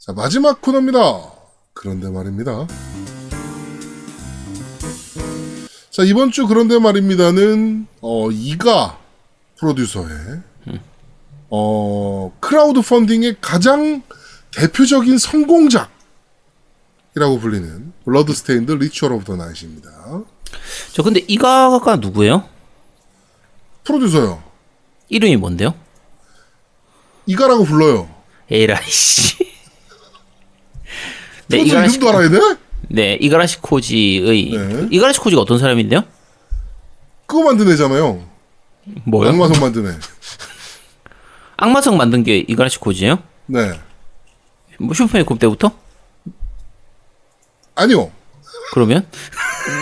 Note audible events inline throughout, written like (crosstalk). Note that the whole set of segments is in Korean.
자, 마지막 코너입니다. 그런데 말입니다. 자, 이번 주 그런데 말입니다는, 어, 이가 프로듀서의, 어, 크라우드 펀딩의 가장 대표적인 성공작 이라고 불리는 Bloodstained Ritual of the Night입니다. 저 근데 이가가 누구예요? 프로듀서요. 이름이 뭔데요? 이가라고 불러요. 에라이 씨. 네, 이가라시 이름도 알아야 돼? 네, 이가라시 코지의 네. 이가라시 코지가 어떤 사람인데요? 그거 만든 애잖아요. 뭐요? 악마성 만든 애. (laughs) 악마성 만든 게 이가라시 코지예요? 네. 뭐 슈퍼패미 때부터? 아니요. 그러면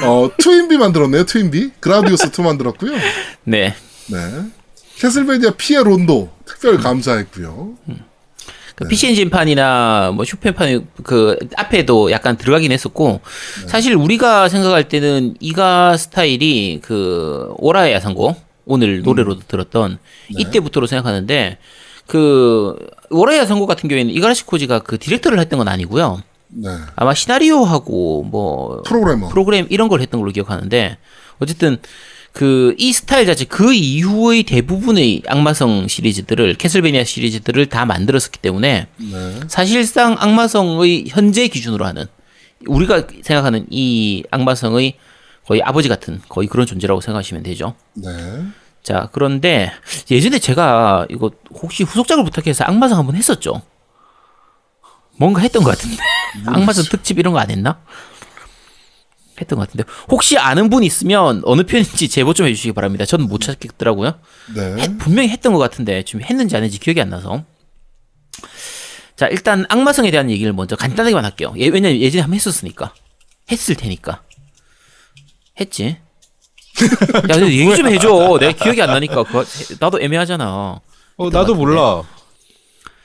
어, 트윈비 만들었네요, 트윈비. 그라디우스 2 만들었고요. (laughs) 네. 네. Castlevania 피의 론도 특별 감사했고요. 그 PC 엔진판이나 뭐 슈퍼패미판 그 앞에도 약간 들어가긴 했었고 사실 우리가 생각할 때는 이가 스타일이 그 월하의 야상곡 오늘 노래로도 들었던 이때부터로 생각하는데 그 월하의 야상곡 같은 경우에는 이가라시 코지가 그 디렉터를 했던 건 아니고요. 네. 아마 시나리오하고 뭐 프로그래머. 프로그램 이런 걸 했던 걸로 기억하는데 어쨌든 그 이 스타일 자체 그 이후의 대부분의 악마성 시리즈들을 캐슬베니아 시리즈들을 다 만들었었기 때문에 네. 사실상 악마성의 현재 기준으로 하는 우리가 생각하는 이 악마성의 거의 아버지 같은 거의 그런 존재라고 생각하시면 되죠. 네. 자 그런데 예전에 제가 이거 혹시 후속작을 부탁해서 악마성 한번 했었죠. 뭔가 했던 것 같은데 악마성 특집 이런 거 안 했나? 했던 것 같은데 혹시 아는 분 있으면 어느 편인지 제보 좀 해주시기 바랍니다. 저는 못 찾겠더라고요. 네. 했- 분명히 했던 것 같은데 지금 했는지 안 했는지 기억이 안 나서. 자 일단 악마성에 대한 얘기를 먼저 간단하게만 할게요. 예, 왜냐면 예전에 한번 했었으니까 했을 테니까 했지. 야 근데 (laughs) 얘기 좀 해줘. 내가 기억이 안 나니까 그거 해- 나도 애매하잖아. 어, 나도 몰라.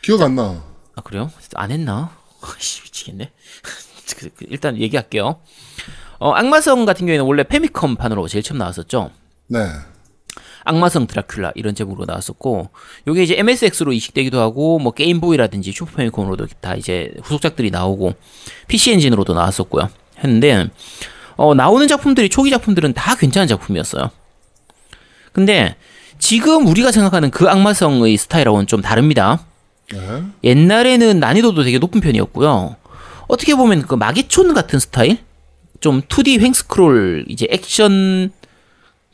기억 안 나. 아 그래요? 안 했나? (laughs) 아씨 미치겠네. (laughs) 그- 그- 일단 얘기할게요. 어, 악마성 같은 경우에는 원래 페미컴 판으로 제일 처음 나왔었죠. 네. 악마성 드라큘라 이런 제목으로 나왔었고 요게 이제 MSX로 이식되기도 하고 뭐 게임보이라든지 슈퍼패미컴으로도 다 이제 후속작들이 나오고 PC 엔진으로도 나왔었고요. 했는데 어, 나오는 작품들이 초기 작품들은 다 괜찮은 작품이었어요. 근데 지금 우리가 생각하는 그 악마성의 스타일하고는 좀 다릅니다. 네. 옛날에는 난이도도 되게 높은 편이었고요. 어떻게 보면 그 마계촌 같은 스타일? 좀 2D 횡스크롤 이제 액션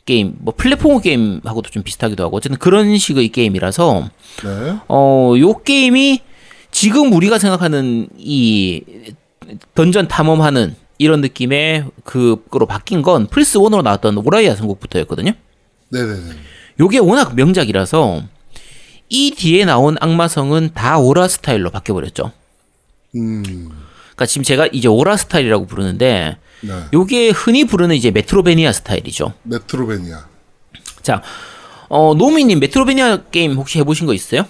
게임, 뭐 플랫폼 게임하고도 좀 비슷하기도 하고 어쨌든 그런 식의 게임이라서 네. 어, 요 게임이 지금 우리가 생각하는 이 던전 탐험하는 이런 느낌의 그거로 바뀐 건 플스 1으로 나왔던 월하의 야상곡부터였거든요. 네네네. 요게 워낙 명작이라서 이 뒤에 나온 악마성은 다 오라 스타일로 바뀌어 버렸죠. 음. 그러니까 지금 제가 이제 오라 스타일이라고 부르는데 네. 요게 흔히 부르는 이제 메트로베니아 스타일이죠. 메트로베니아. 자, 어, 노미님 메트로베니아 게임 혹시 해보신 거 있어요?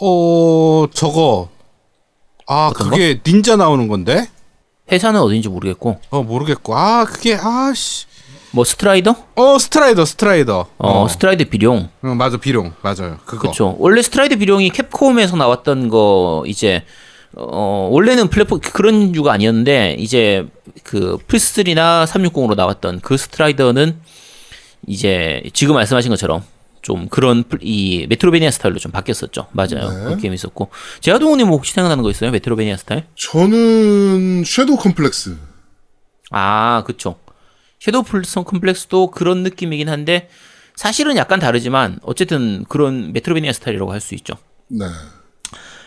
어, 저거. 아, 그게 닌자 나오는 건데? 회사는 어딘지 모르겠고 어, 모르겠고. 아, 그게, 아씨. 뭐 Strider? 어, Strider, Strider. 어, 스트라이더 비룡. 응, 맞아, 비룡. 맞아요. 그거. 그렇죠. 원래 스트라이더 비룡이 캡콤에서 나왔던 거 이제 어 원래는 플랫폼 그런 류가 아니었는데 이제 그 플스3나 360으로 나왔던 그 Strider는 이제 지금 말씀하신 것처럼 좀 그런 플- 이 metroidvania 스타일로 좀 바뀌었었죠. 맞아요. 네. 그 게임 있었고 제아동우님 혹시 생각나는 거 있어요? metroidvania 스타일? 저는 Shadow Complex. 아, 그쵸. Shadow 플성 Complex도 그런 느낌이긴 한데 사실은 약간 다르지만 어쨌든 그런 metroidvania 스타일이라고 할 수 있죠. 네.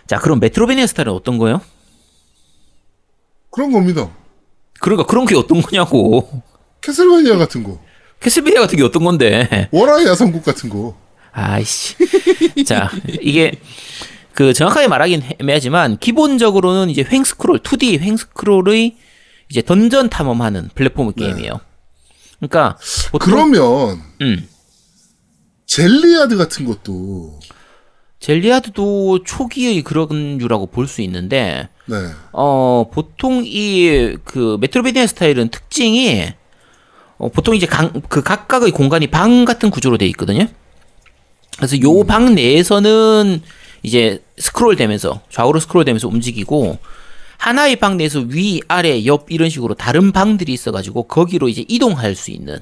자, 그럼 metroidvania 스타일은 어떤 거예요? 그런 겁니다. 그러니까 그런 게 어떤 거냐고. Castlevania 같은 거. Castlevania 같은 게 어떤 건데. 월하의 야상곡 같은 거. 아이씨. 자, 이게 그 정확하게 말하긴 애매하지만 기본적으로는 이제 횡스크롤, 2D 횡스크롤의 이제 던전 탐험하는 플랫폼 게임이에요. 그러니까 그러면 음. Zeliard 같은 것도 Zeliard도 초기의 그런 류라고 볼 수 있는데 네. 어, 보통 이 그 Metrovania 스타일은 특징이 어, 보통 이제 강, 그 각각의 공간이 방 같은 구조로 돼 있거든요. 그래서 요 방 내에서는 이제 스크롤 되면서 좌우로 스크롤 되면서 움직이고 하나의 방 내에서 위, 아래, 옆 이런 식으로 다른 방들이 있어가지고 거기로 이제 이동할 수 있는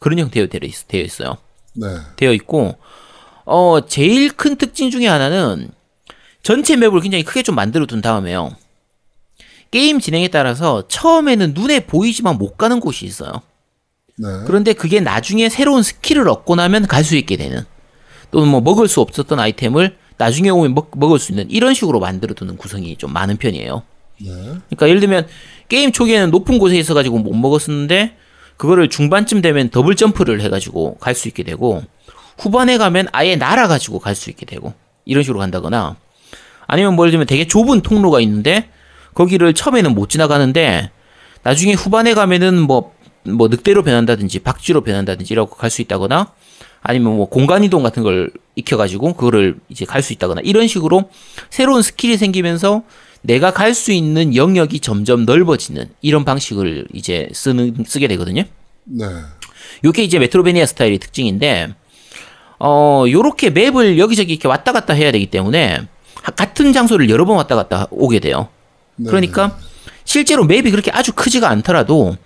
그런 형태로 되어 있- 되어 있어요. 네. 되어 있고 어 제일 큰 특징 중에 하나는 전체 맵을 굉장히 크게 좀 만들어 둔 다음에요. 게임 진행에 따라서 처음에는 눈에 보이지만 못 가는 곳이 있어요. 네. 그런데 그게 나중에 새로운 스킬을 얻고 나면 갈 수 있게 되는 또는 뭐 먹을 수 없었던 아이템을 나중에 오면 먹, 먹을 수 있는 이런 식으로 만들어 두는 구성이 좀 많은 편이에요. 네. 그러니까 예를 들면 게임 초기에는 높은 곳에 있어 가지고 못 먹었었는데 그거를 중반쯤 되면 더블 점프를 해 가지고 갈 수 있게 되고 후반에 가면 아예 날아가지고 갈 수 있게 되고 이런 식으로 간다거나 아니면 뭐 예를 들면 되게 좁은 통로가 있는데 거기를 처음에는 못 지나가는데 나중에 후반에 가면은 뭐, 뭐 늑대로 변한다든지 박쥐로 변한다든지 이라고 갈수 있다거나 아니면 뭐 공간 이동 같은 걸 익혀가지고 그거를 이제 갈 수 있다거나 이런 식으로 새로운 스킬이 생기면서 내가 갈 수 있는 영역이 점점 넓어지는 이런 방식을 이제 쓰는 쓰게 되거든요. 네. 요게 이제 Metrovania 스타일의 특징인데 어 요렇게 맵을 여기저기 이렇게 왔다 갔다 해야 되기 때문에 하- 같은 장소를 여러 번 왔다 갔다 오게 돼요. 네. 그러니까 실제로 맵이 그렇게 아주 크지가 않더라도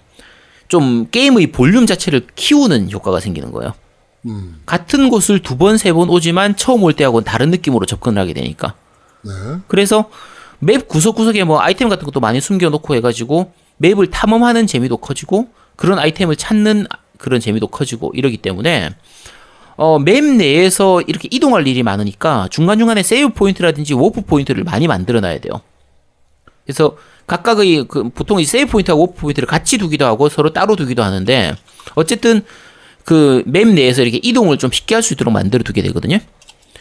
좀 게임의 볼륨 자체를 키우는 효과가 생기는 거예요. 음. 같은 곳을 두 번, 세 번 오지만 처음 올 때하고는 다른 느낌으로 접근을 하게 되니까. 네. 그래서 맵 구석구석에 뭐 아이템 같은 것도 많이 숨겨놓고 해가지고 맵을 탐험하는 재미도 커지고 그런 아이템을 찾는 그런 재미도 커지고 이러기 때문에 어, 맵 내에서 이렇게 이동할 일이 많으니까 중간중간에 세이브 포인트라든지 워프 포인트를 많이 만들어 놔야 돼요. 그래서 각각의 그 보통 이 세이브 포인트하고 워프 포인트를 같이 두기도 하고 서로 따로 두기도 하는데 어쨌든 그 맵 내에서 이렇게 이동을 좀 쉽게 할 수 있도록 만들어 두게 되거든요.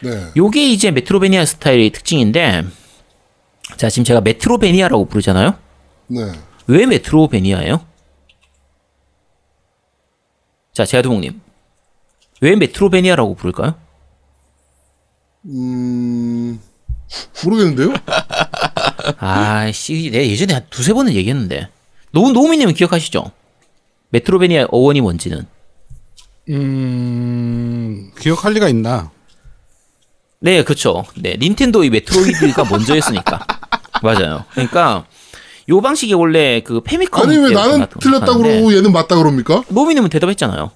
네. 요게 이제 Metrovania 스타일의 특징인데 자 지금 제가 Metrovania라고 부르잖아요. 네. 왜 Metrovania예요? 자 제아두목님 왜 Metrovania라고 부를까요? 음. 모르겠는데요? (laughs) 아씨 내가 예전에 한 두세 번은 얘기했는데 노 노미님은 기억하시죠? Metrovania 어원이 뭔지는 음, 기억할 리가 있나? 네 그렇죠. 네 닌텐도의 메트로이드가 먼저였으니까 (laughs) 맞아요. 그러니까 요 방식이 원래 그 페미컴 아니 왜때 나는 틀렸다 그러고 얘는 맞다 그럽니까? 노미님은 대답했잖아요.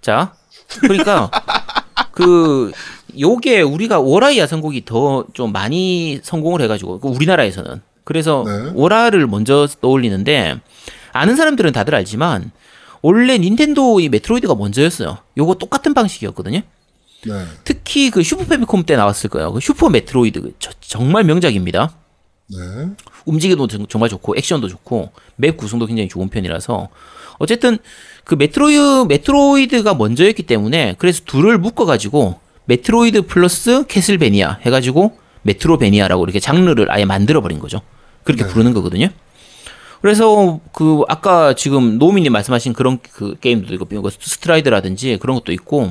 자, 그러니까 그 요게 우리가 오라이 야성곡이 더 좀 많이 성공을 해가지고 그 우리나라에서는 그래서 네. 오라를 먼저 떠올리는데 아는 사람들은 다들 알지만 원래 닌텐도의 Metroid가 먼저였어요. 요거 똑같은 방식이었거든요. 네. 특히 그 슈퍼 패미콤 때 나왔을 거예요. 그 Super Metroid 그 저- 정말 명작입니다. 네. 움직임도 정- 정말 좋고 액션도 좋고 맵 구성도 굉장히 좋은 편이라서 어쨌든 그 메트로이 Metroid가 먼저였기 때문에 그래서 둘을 묶어 가지고 Metroid 플러스 Castlevania 해 가지고 Metrovania라고 이렇게 장르를 아예 만들어 버린 거죠. 그렇게 부르는 거거든요. 그래서 그 아까 지금 노미님 말씀하신 그런 그 게임도 있고 뭐 Strider라든지 그런 것도 있고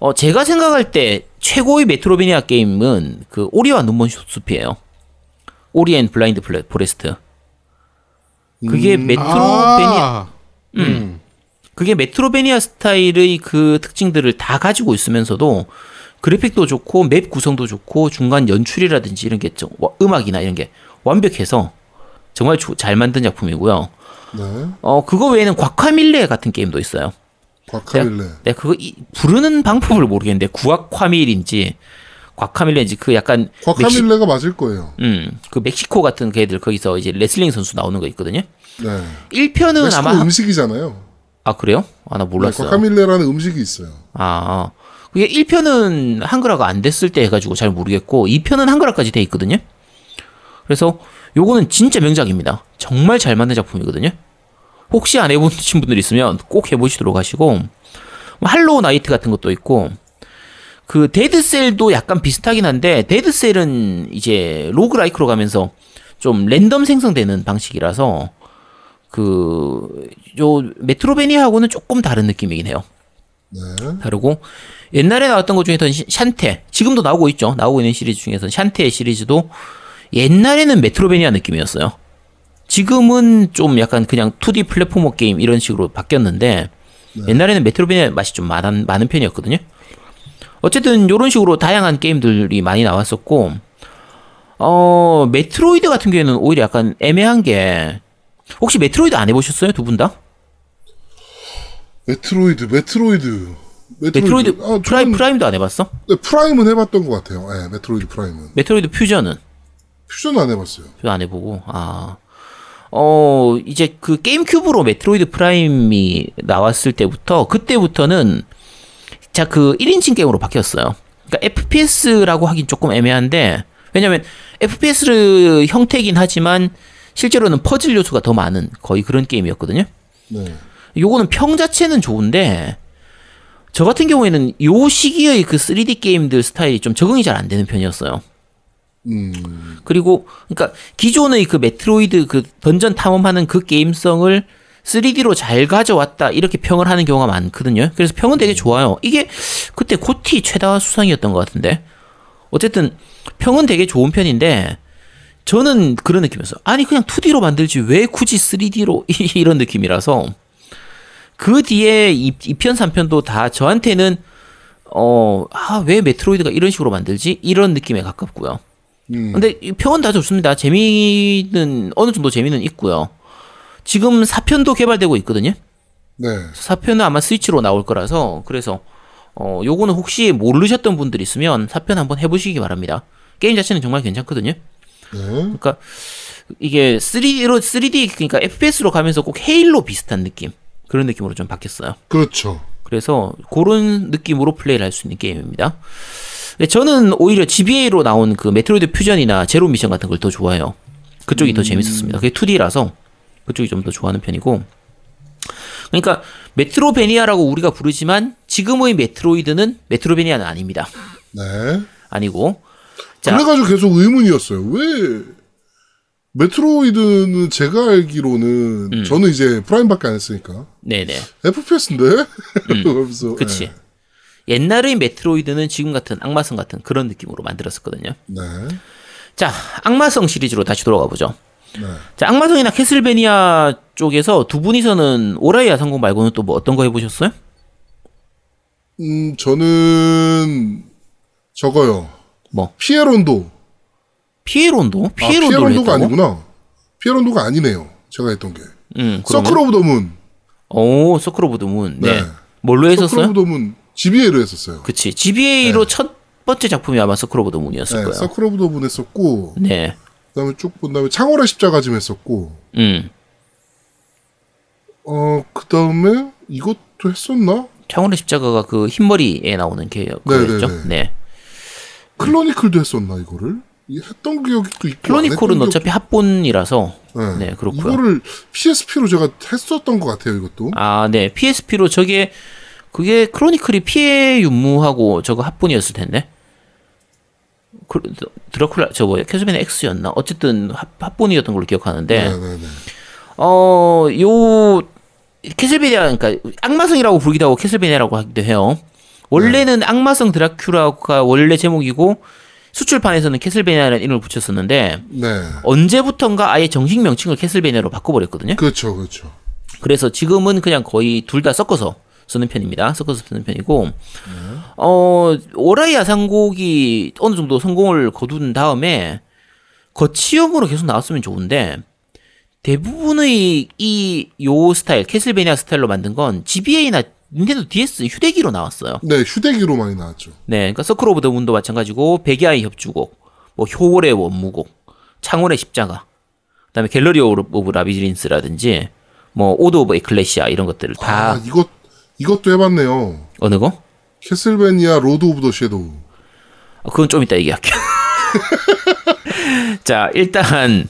어 제가 생각할 때 최고의 Metrovania 게임은 그 Ori와 눈먼 숲이에요. Ori and Blind Forest. 그게 Metrovania 아, 음. 그게 Metrovania 스타일의 그 특징들을 다 가지고 있으면서도 그래픽도 좋고 맵 구성도 좋고 중간 연출이라든지 이런 게 좀- 와, 음악이나 이런 게 완벽해서 정말 조- 잘 만든 작품이고요. 네. 어 그거 외에는 과카밀레 같은 게임도 있어요. 과카밀레. 내가 그거 이- 부르는 방법을 모르겠는데 구악화밀인지 과카밀레인지 그 약간 멕시, 과카밀레가 맞을 거예요. 음, 그 멕시코 같은 그 애들 거기서 이제 레슬링 선수 나오는 거 있거든요. 네. 1편은 멕시코 아마 음식이잖아요. 아 그래요? 아나 네, 몰랐어요. 과카밀레라는 음식이 있어요. 아, 그게 1편은 한글화가 안 됐을 때 해가지고 잘 모르겠고, 2편은 한글화까지 돼 있거든요? 그래서 요거는 진짜 명작입니다. 정말 잘 만든 작품이거든요? 혹시 안 해보신 분들 있으면 꼭 해보시도록 하시고, 뭐 Hollow Knight 같은 것도 있고, 그 Dead Cell도 약간 비슷하긴 한데, Dead Cell은 이제 roguelike로 가면서 좀 랜덤 생성되는 방식이라서, 그, 요, Metrovania하고는 조금 다른 느낌이긴 해요. 네. 다르고 옛날에 나왔던 것 중에서는 시- Shantae. 지금도 나오고 있죠. 나오고 있는 시리즈 중에서는 Shantae 시리즈도 옛날에는 Metrovania 느낌이었어요. 지금은 좀 약간 그냥 2D platformer 게임 이런 식으로 바뀌었는데 옛날에는 Metrovania 맛이 좀 많은, 많은 편이었거든요. 어쨌든 이런 식으로 다양한 게임들이 많이 나왔었고 어 Metroid 같은 경우에는 오히려 약간 애매한 게 혹시 Metroid 안 해보셨어요 두 분 다? Metroid, Metroid. Metroid 아, Prime Prime도 안 해봤어? 네, Prime은 해봤던 것 같아요. 예, Metroid Prime은. Metroid Fusion은 퓨전 안 해봤어요. 퓨전 안 해보고 아. 어, 이제 그 GameCube로 Metroid Prime이 나왔을 때부터, 그때부터는, 자, 그 1인칭 게임으로 바뀌었어요. 그러니까 FPS라고 하긴 조금 애매한데, 왜냐면 FPS 형태긴 하지만, 실제로는 퍼즐 요소가 더 많은 거의 그런 게임이었거든요. 네. 요거는 평 자체는 좋은데, 저 같은 경우에는 요 시기의 그 3D 게임들 스타일이 좀 적응이 잘 안 되는 편이었어요. 음, 그리고 그러니까 기존의 그 메트로이드 그 던전 탐험하는 그 게임성을 3D로 잘 가져왔다 이렇게 평을 하는 경우가 많거든요. 그래서 평은 되게 좋아요. 이게 그때 고티 최다 수상이었던 것 같은데 어쨌든 평은 되게 좋은 편인데 저는 그런 느낌이었어요. 아니 그냥 2D로 만들지 왜 굳이 3D로 (laughs) 이런 느낌이라서 그 뒤에 2편 3편도 다 저한테는 어, 아, 왜 메트로이드가 이런 식으로 만들지? 이런 느낌에 가깝고요. 음. 근데 이 평은 다 좋습니다. 재미는 어느 정도 재미는 있고요. 지금 4편도 개발되고 있거든요. 네. 4편은 아마 스위치로 나올 거라서 그래서 어 요거는 혹시 모르셨던 분들 있으면 4편 한번 해 보시기 바랍니다. 게임 자체는 정말 괜찮거든요. 네. 그러니까 이게 3D로 3D 그러니까 FPS로 가면서 꼭 헤일로 비슷한 느낌 그런 느낌으로 좀 바뀌었어요. 그렇죠. 그래서 그런 느낌으로 플레이를 할 수 있는 게임입니다. 근데 저는 오히려 GBA로 나온 그 메트로이드 퓨전이나 Zero Mission 같은 걸 더 좋아해요. 그쪽이 더 재밌었습니다. 그게 2D라서 그쪽이 좀 더 좋아하는 편이고. 그러니까 메트로베니아라고 우리가 부르지만 지금의 메트로이드는 메트로베니아는 아닙니다. 네. 아니고 자 그래가지고 계속 의문이었어요. 왜 메트로이드는 제가 알기로는 음. 저는 이제 프라임밖에 안 했으니까 네네 FPS인데. 그러면서 음. (laughs) 그치. 네. 옛날의 메트로이드는 지금 같은 악마성 같은 그런 느낌으로 만들었었거든요. 네. 자 악마성 시리즈로 다시 돌아가 보죠. 네. 자, 악마성이나 캐슬베니아 쪽에서 두 분이서는 월하의 야상곡 말고는 또 뭐 어떤 거 해보셨어요? 음, 저는 저거요. 뭐 피에론도. 피에론도? 아, 피에론도를 피에론도가? 아니구나. 피에론도가 아니네요. 제가 했던 게. 응, Circle of the Moon. 오, Circle of the Moon. 네. 네. 뭘로 서클 했었어요? of the Moon. GBA로 했었어요. 그치. GBA로 첫 번째 작품이 아마 Circle of the Moon이었을 네, 거예요. Circle of the Moon 했었고, 네. 그다음에 쭉 본 다음에 창월의 십자가 좀 했었고, 음. 어, 그 다음에 이것도 했었나? 창원의 십자가가 그 흰머리에 나오는 게 그거였죠. 네네네. 네. 클로니클도 했었나 이거를? 이 했던 기억이 또 있고. 안 클로니콜은 어차피 합본이라서 기억- 네, 그렇고요. 이거를 PSP로 제가 했었던 것 같아요. 이것도. 아, 네. PSP로 저게 그게 크로니클이 피해 윤무하고 저거 합본이었을 텐데. 그, 드라큘라 저 뭐야 캐스벤 X였나 어쨌든 합, 합본이었던 걸로 기억하는데 네네네. 어, 요, 캐슬베니아, 그러니까 악마성이라고 부르기도 하고 캐슬베니아라고 하기도 해요. 원래는 악마성 드라큘라가 원래 제목이고 수출판에서는 캐슬베니아라는 이름을 붙였었는데 네. 언제부턴가 아예 정식 명칭을 캐슬베니아로 바꿔버렸거든요. 그렇죠, 그렇죠. 그래서 지금은 그냥 거의 둘 다 섞어서 쓰는 편입니다. 섞어서 쓰는 편이고, 어, 월하의 야상곡이 어느 정도 성공을 거둔 다음에 거치형으로 계속 나왔으면 좋은데, 대부분의 이, 요 스타일, 캐슬베니아 스타일로 만든 건 GBA나 닌텐도 DS 휴대기로 나왔어요. 네, 휴대기로 많이 나왔죠. 네, 그러니까 Circle of the Moon도 마찬가지고, 백야의 협주곡, 뭐, 효월의 원무곡, 창월의 십자가, 그 다음에 Gallery of Labyrinth라든지, 뭐, Order of Ecclesia 이런 것들을 다, 아, 이것 이것도 해봤네요. 어느 거? 캐슬베니아 Lord of the Shadow. 어, 그건 좀 이따 얘기할게요. (laughs) 자, 일단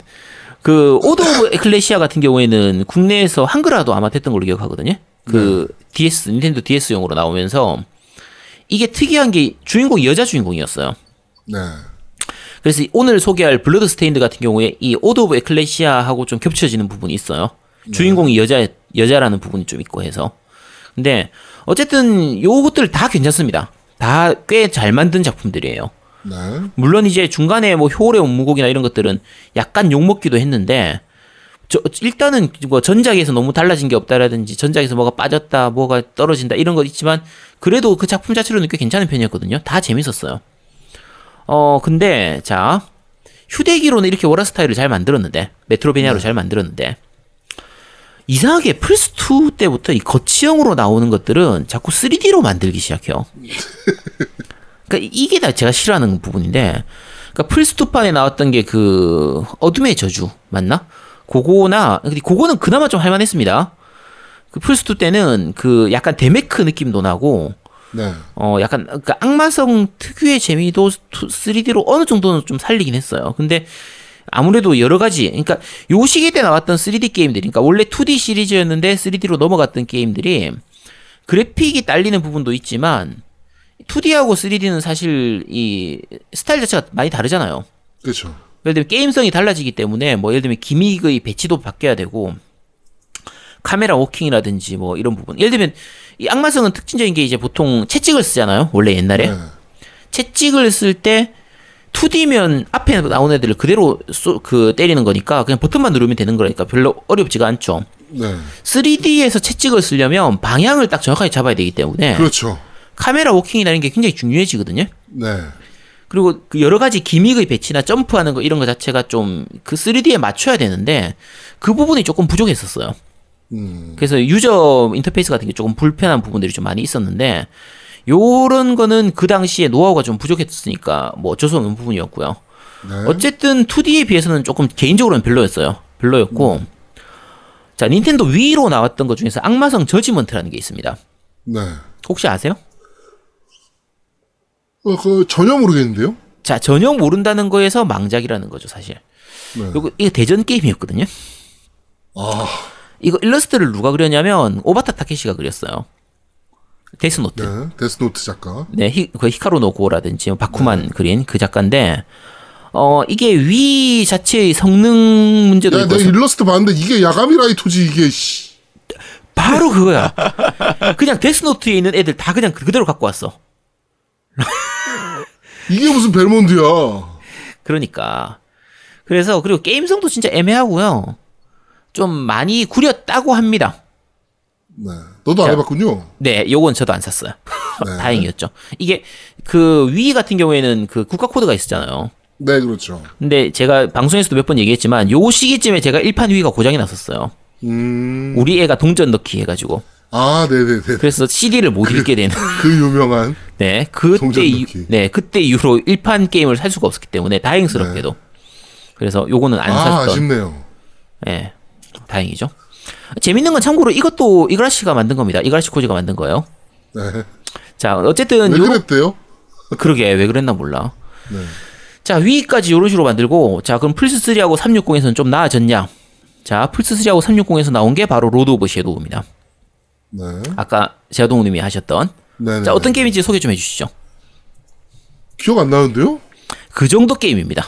그 Order of Ecclesia 같은 경우에는 국내에서 한글화도 아마 됐던 걸로 기억하거든요. 그 DS 닌텐도 DS용으로 나오면서 이게 특이한 게 주인공이 여자 주인공이었어요. 네. 그래서 오늘 소개할 블러드스테인드 같은 경우에 이 Order of Ecclesia하고 좀 겹쳐지는 부분이 있어요. 주인공이 여자 여자라는 부분이 좀 있고 해서. 근데 어쨌든 요것들 다 괜찮습니다. 다 꽤 잘 만든 작품들이에요. 네. 물론 이제 중간에 뭐 효월의 원무곡이나 이런 것들은 약간 욕먹기도 했는데 저, 일단은 뭐 전작에서 너무 달라진 게 없다라든지 전작에서 뭐가 빠졌다, 뭐가 떨어진다 이런 거 있지만 그래도 그 작품 자체로는 꽤 괜찮은 편이었거든요. 다 재밌었어요. 어 근데 자 휴대기로는 이렇게 워라 스타일을 잘 만들었는데 메트로베니아로 잘 만들었는데 이상하게 플스 2 때부터 이 거치형으로 나오는 것들은 자꾸 3D로 만들기 시작해요. (laughs) 그러니까 이게 다 제가 싫어하는 부분인데, 그러니까 플스 2판에 나왔던 게 그 어둠의 저주 맞나? 그거나 근데 그거는 그나마 좀 할만했습니다. 그 플스2 때는 그 약간 데메크 느낌도 나고, 네. 어 약간 그 악마성 특유의 재미도 3D로 어느 정도는 좀 살리긴 했어요. 근데 아무래도 여러 가지, 그러니까 요 시기 때 나왔던 3D 게임들이, 그러니까 원래 2D 시리즈였는데 3D로 넘어갔던 게임들이 그래픽이 딸리는 부분도 있지만 2D하고 3D는 사실 이 스타일 자체가 많이 다르잖아요. 그렇죠. 예를 들면 게임성이 달라지기 때문에 뭐 예를 들면 기믹의 배치도 바뀌어야 되고 카메라 워킹이라든지 뭐 이런 부분. 예를 들면 이 악마성은 특징적인 게 이제 보통 채찍을 쓰잖아요. 원래 옛날에 네. 채찍을 쓸 때 2D면 앞에 나온 애들을 그대로 쏘, 그 때리는 거니까 그냥 버튼만 누르면 되는 거니까 별로 어렵지가 않죠. 네. 3D에서 채찍을 쓰려면 방향을 딱 정확하게 잡아야 되기 때문에 그렇죠. 카메라 워킹이라는 게 굉장히 중요해지거든요. 네. 그리고 그 여러 가지 gimmick의 배치나 점프하는 거 이런 거 자체가 좀 그 3D에 맞춰야 되는데 그 부분이 조금 부족했었어요. 음. 그래서 유저 인터페이스 같은 게 조금 불편한 부분들이 좀 많이 있었는데 요런 거는 그 당시에 노하우가 좀 부족했으니까 뭐 어쩔 수 없는 부분이었고요. 네. 어쨌든 2D에 비해서는 조금 개인적으로는 별로였어요. 별로였고 자 닌텐도 위로 나왔던 것 중에서 악마성 저지먼트라는 게 있습니다. 네. 혹시 아세요? 어, 그 전혀 모르겠는데요. 자 전혀 모른다는 거에서 망작이라는 거죠 사실. 네. 요거 이게 대전 게임이었거든요. 아, 이거 일러스트를 누가 그렸냐면 오바타 타케시가 그렸어요. 데스노트. 네, 네. 데스노트 작가. 히, 그 히카루노 고라든지 뭐 바쿠만 그린 그 작가인데 어 이게 Wii 자체의 성능 문제도 야, 있고 내가 일러스트 봤는데 이게 야가미 라이토지 이게 씨. 바로 그거야. (laughs) 그냥 데스노트에 있는 애들 다 그냥 그대로 갖고 왔어. 이게 무슨 벨몬드야. 그러니까 그래서 그리고 게임성도 진짜 애매하고요. 좀 많이 구렸다고 합니다. 네. 너도 안 자. 해봤군요. 네, 요건 저도 안 샀어요. 네. (laughs) 다행이었죠. 이게 그 위 같은 경우에는 그 국가 코드가 있었잖아요. 네, 그렇죠. 근데 제가 방송에서도 몇 번 얘기했지만 요 시기쯤에 제가 1판 위가 고장이 났었어요. 음. 우리 애가 동전 넣기 해가지고 아, 네네네. 그래서 CD를 못 읽게 되는. 그 유명한. (laughs) 네, 그때 이. 네 그때 이후로 1판 게임을 살 수가 없었기 때문에 다행스럽게도. 그래서 요거는 안 네. 아, 샀던. 아쉽네요. 예, 다행이죠. 재밌는 건 참고로 이것도 이가라시가 만든 겁니다. 이가라시 코지가 만든 거예요. 네. 자, 어쨌든 왜요 그랬대요? 그러게 왜 그랬나 몰라. 네. 자 Wii까지 요런 식으로 만들고 자 그럼 플스 3하고 360에서는 좀 나아졌냐? 자 플스 3하고 360에서 나온 게 바로 Lord of Shadow입니다. 네. 아까 제아동님이 하셨던 네. 자 어떤 게임인지 소개 좀 해주시죠. 기억 안 나는데요? 그 정도 게임입니다.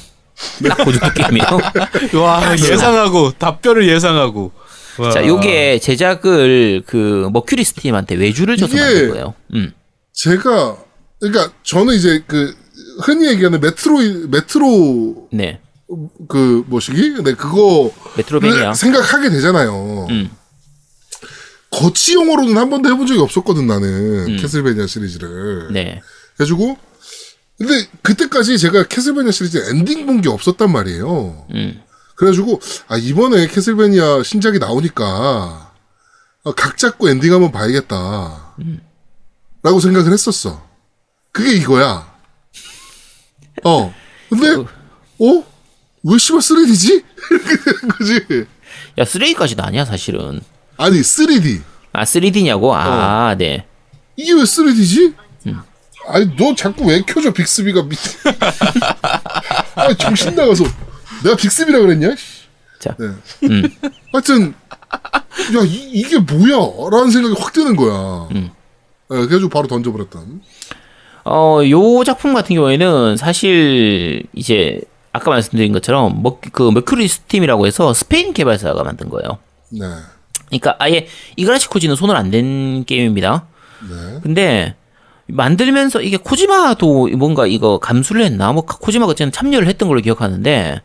딱그 정도 게임이에요. (laughs) 와 예상하고 답변을 예상하고. 와. 자 요게 제작을 그 머큐리 스팀한테 외주를 줘서 만든 거예요. 음. 제가 그러니까 저는 이제 그 흔히 얘기하는 메트로 메트로 네. 그 뭐시기? 네 그거 메트로베니아. 생각하게 되잖아요. 음. 거치용어로는 한 번도 해본 적이 없었거든 나는 캐슬베니아 시리즈를. 네. 그래가지고 근데 그때까지 제가 캐슬베니아 시리즈 엔딩 본 게 없었단 말이에요. 음. 그래가지고 아 이번에 캐슬베니아 신작이 나오니까 아, 각 잡고 엔딩 한번 봐야겠다. 라고 생각을 했었어. 그게 이거야. 어. 근데 어? 왜 씨발 3D지? (laughs) 이렇게 되는 거지. 야 3D까지는 아니야 사실은. 아니 3D. 아 3D냐고? 아 어. 네. 이게 왜 3D지? 아니 너 자꾸 왜 켜져 빅스비가 밑. (laughs) 아 정신 나가서 내가 빅스비라 그랬냐? 씨. 자. 네. 음. 하여튼 야 이, 게 뭐야?라는 생각이 확 드는 거야. 음. 네, 그래가지고 바로 던져버렸던. 어, 요 작품 같은 경우에는 사실 이제 아까 말씀드린 것처럼 머, 그 머큐리 스팀이라고 해서 스페인 개발사가 만든 거예요. 네. 그러니까 아예 이그라시 코지는 손을 안 댄 게임입니다. 네. 근데 만들면서 이게 코지마도 뭔가 이거 감수를 했나? 뭐 코지마가 어쨌든 참여를 했던 걸로 기억하는데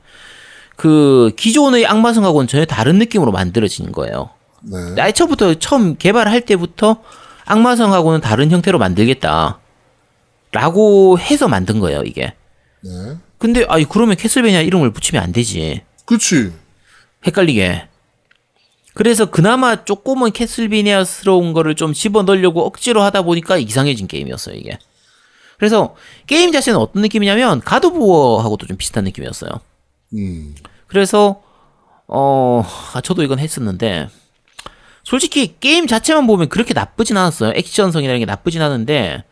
그 기존의 악마성하고는 전혀 다른 느낌으로 만들어진 거예요. 네. 아예 처음부터 처음 개발할 때부터 악마성하고는 다른 형태로 만들겠다. 라고 해서 만든 거예요, 이게. 네. 근데 아이 그러면 캐슬베니아 이름을 붙이면 안 되지. 그치. 헷갈리게. 그래서 그나마 조금은 캐슬비니아스러운 거를 좀 집어넣으려고 억지로 하다 보니까 이상해진 게임이었어요, 이게. 그래서 게임 자체는 어떤 느낌이냐면 가드 부어하고도 좀 비슷한 느낌이었어요. 음. 그래서 어, 아, 저도 이건 했었는데 솔직히 게임 자체만 보면 그렇게 나쁘진 않았어요. 액션성이라는 게 나쁘진 않은데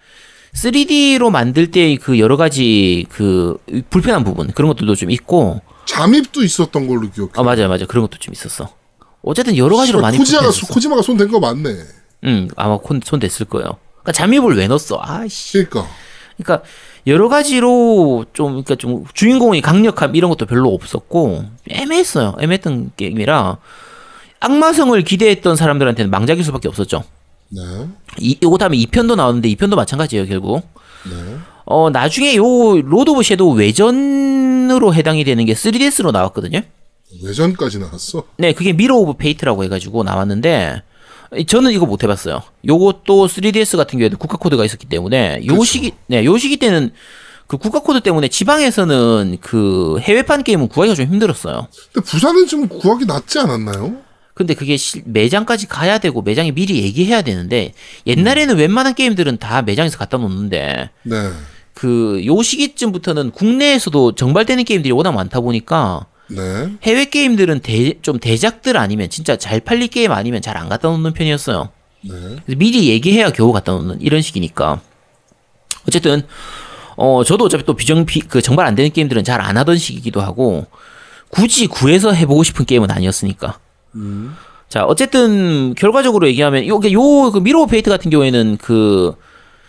3D로 만들 때의 그 여러 가지 그 불편한 부분 그런 것들도 좀 있고 잠입도 있었던 걸로 기억해. 아 맞아요 맞아요 그런 것도 좀 있었어. 어쨌든 여러 가지로 많이 코지마가. 코지마가 손 댄 거 맞네. 응 아마 콘- 손 댔을 거예요. 그러니까 잠입을 왜 넣었어? 아씨. 그러니까 그러니까 여러 가지로 좀 그러니까 좀 주인공의 강력함 이런 것도 별로 없었고 애매했어요. 애매했던 게임이라 악마성을 기대했던 사람들한테는 망작일 수밖에 없었죠. 네. 이, 요거 다음에 2편도 나오는데 2편도 마찬가지예요, 결국. 네. 어, 나중에 요 Lord of Shadow 외전으로 해당이 되는 게 3DS로 나왔거든요. 외전까지 나왔어. 네, 그게 Mirror of Fate라고 해가지고 나왔는데 저는 이거 못 해봤어요. 요것도 3DS 같은 경우에도 국가 코드가 있었기 때문에 요 그쵸. 시기 네, 요 시기 때는 그 국가 코드 때문에 지방에서는 그 해외판 게임은 구하기가 좀 힘들었어요. 근데 부산은 좀 구하기 낫지 않았나요? 근데 그게 실- 매장까지 가야 되고 매장에 미리 얘기해야 되는데 옛날에는 웬만한 게임들은 다 매장에서 갖다 놓는데 네. 그 요 시기쯤부터는 국내에서도 정발되는 게임들이 워낙 많다 보니까 네. 해외 게임들은 대, 좀 대작들 아니면 진짜 잘 팔릴 게임 아니면 잘 안 갖다 놓는 편이었어요. 네. 미리 얘기해야 겨우 갖다 놓는 이런 식이니까. 어쨌든 어 저도 어차피 또 비정 비, 그 정발 안 되는 게임들은 잘 안 하던 시기이기도 하고 굳이 구해서 해보고 싶은 게임은 아니었으니까. 자 어쨌든 결과적으로 얘기하면 요게 요 그 Mirror of Fate 같은 경우에는 그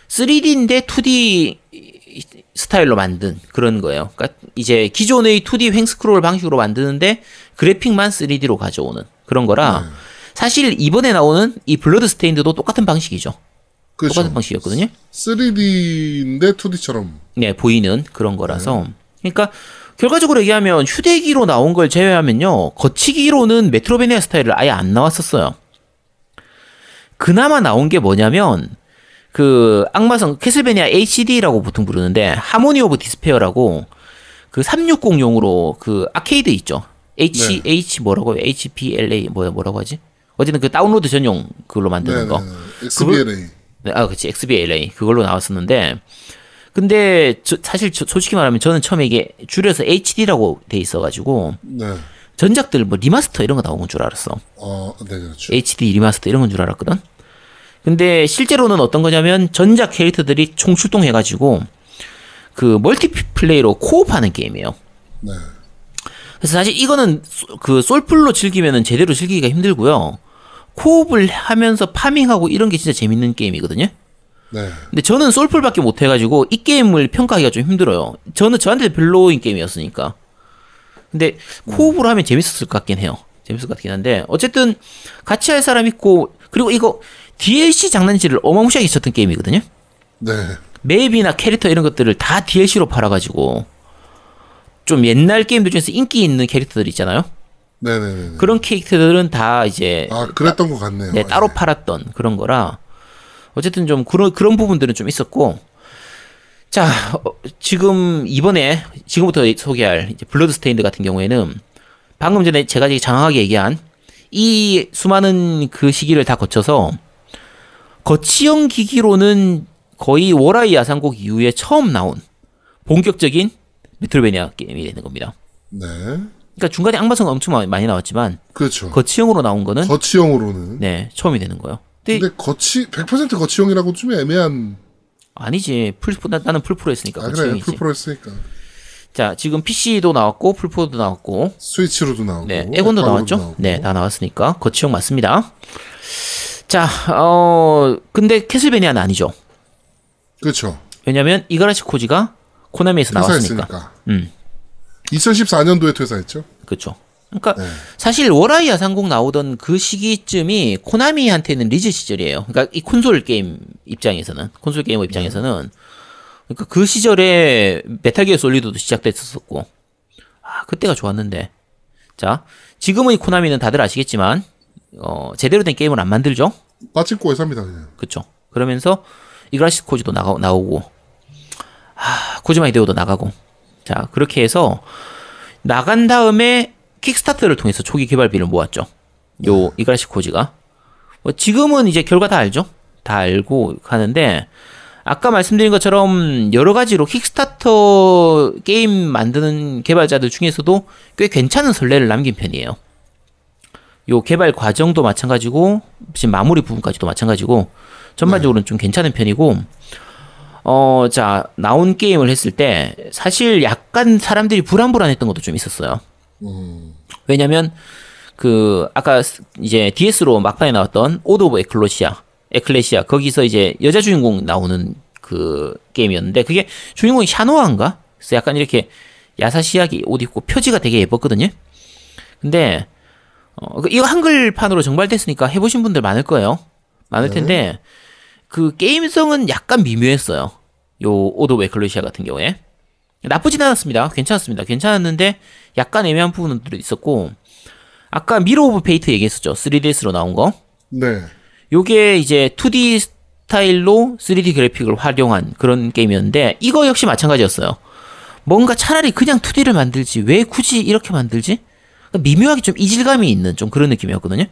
3D인데 2D 스타일로 만든 그런 거예요. 그러니까 이제 기존의 2D 횡스크롤 방식으로 만드는데 그래픽만 3D로 가져오는 그런 거라 사실 이번에 나오는 이 블러드스테인드도 똑같은 방식이죠. 그렇죠. 똑같은 방식이었거든요. 3D인데 2D처럼. 네, 보이는 그런 거라서. 그러니까 결과적으로 얘기하면 휴대기로 나온 걸 제외하면요. 거치기로는 메트로베니아 스타일을 아예 안 나왔었어요. 그나마 나온 게 뭐냐면 그 악마성 Castlevania HD라고 보통 부르는데 Harmony of Despair라고 그 360용으로 그 아케이드 있죠. H 네. H 뭐라고? HPLA 뭐야 뭐라고 하지? 어쨌든 그 다운로드 전용 그걸로 만드는 거. 네네. XBLA. 네, 아, 그치. XBLA. 그걸로 나왔었는데, 근데, 저- 사실, 저- 솔직히 말하면 저는 처음에 이게 줄여서 HD라고 돼 있어 가지고, 네. 전작들 뭐 remaster 이런 거 나온 건 줄 알았어. 어, 네, 그렇죠. HD remaster 이런 건 줄 알았거든? 근데 실제로는 어떤 거냐면, 전작 캐릭터들이 총 출동해가지고, 그 multiplay로 co-op하는 게임이에요. 네. 그래서 사실 이거는 소- 그 솔플로 즐기면은 제대로 즐기기가 힘들고요. co-op을 하면서 farming하고 이런 게 진짜 재밌는 게임이거든요. 네. 근데 저는 솔플밖에 못 해가지고 이 게임을 평가하기가 좀 힘들어요. 저는 저한테 별로인 게임이었으니까. 근데 코업으로 하면 재밌었을 것 같긴 해요. 재밌을 것 같긴 한데 어쨌든 같이 할 사람 있고 그리고 이거 DLC 장난질을 어마무시하게 쳤던 게임이거든요. 네. 맵이나 캐릭터 이런 것들을 다 DLC로 팔아가지고 좀 옛날 게임들 중에서 인기 있는 캐릭터들 있잖아요. 네네네. 그런 캐릭터들은 다 이제 아, 그랬던 것 같네요. 네, 따로 예. 팔았던 그런 거라 어쨌든 좀 그런 그런 부분들은 좀 있었고 자 어, 지금 이번에 지금부터 소개할 이제 Bloodstained 같은 경우에는 방금 전에 제가 장황하게 얘기한 이 수많은 그 시기를 다 거쳐서 거치형 기기로는 거의 월하의 야상곡 이후에 처음 나온 본격적인 Metroidvania 게임이 되는 겁니다. 네. 그러니까 중간에 악마성 엄청 많이 나왔지만 그렇죠. 거치형으로 나온 거는 거치형으로는. 네 처음이 되는 거예요. 근데 근데 거치 100% 거치형이라고 좀 애매한. 아니지 플 나, 나는 플포로 했으니까 아 그래 거치형이지. 플포로 했으니까 자 지금 PC도 나왔고 플포로도 나왔고 스위치로도 나오고. 네 엑원도 나왔죠. 나오고. 네 다 나왔으니까 거치형 맞습니다. 자 어 근데 Castlevania는 아니죠. 그렇죠. 왜냐면 이가라시 코지가 코나미에서 나왔으니까. 퇴사했으니까. 음 2014년도에 퇴사했죠. 그렇죠. 그러니까 네. 사실 월하의 야상곡 나오던 그 시기쯤이 코나미한테는 리즈 시절이에요. 그러니까 이 콘솔 게임 입장에서는 콘솔 게이머 입장에서는 네. 그러니까 그 시절에 Metal Gear Solid도 시작됐었고 아 그때가 좋았는데 자, 지금의 코나미는 다들 아시겠지만 어, 제대로 된 게임을 안 만들죠. 빠친코 회사입니다 그냥. 그쵸. 그러면서 이가라시 코지도 나가, 나오고, 하, 코지마 히데오도 나가고. 자, 그렇게 해서 나간 다음에 Kickstart를 통해서 초기 개발비를 모았죠. 요 이그라시 코지가. 뭐 지금은 이제 결과 다 알죠? 다 알고 하는데, 아까 말씀드린 것처럼 여러 가지로 킥스타터 게임 만드는 개발자들 중에서도 꽤 괜찮은 선례를 남긴 편이에요. 요 개발 과정도 마찬가지고 지금 마무리 부분까지도 마찬가지고 전반적으로는 좀 괜찮은 편이고 어 자 나온 게임을 했을 때 사실 약간 사람들이 불안불안했던 것도 좀 있었어요. 음. 왜냐면 그 아까 이제 DS로 막판에 나왔던 Order of Ecclosia Ecclesia 거기서 이제 여자 주인공 나오는 그 게임이었는데 그게 주인공이 샤노아인가? 그래서 약간 이렇게 야사시하게 옷 입고 표지가 되게 예뻤거든요. 근데 어, 그 이거 한글판으로 정발됐으니까 해보신 분들 많을 거예요. 많을 텐데 그 게임성은 약간 미묘했어요. 요 Order of Ecclesia 같은 경우에 나쁘진 않았습니다. 괜찮았습니다. 괜찮았는데 약간 애매한 부분들도 있었고 아까 Mirror of Fate 얘기했었죠. 3DS로 나온 거. 네. 요게 이제 2D 스타일로 3D 그래픽을 활용한 그런 게임이었는데 이거 역시 마찬가지였어요. 뭔가 차라리 그냥 2D를 만들지 왜 굳이 이렇게 만들지? 그러니까 미묘하게 좀 이질감이 있는 좀 그런 느낌이었거든요.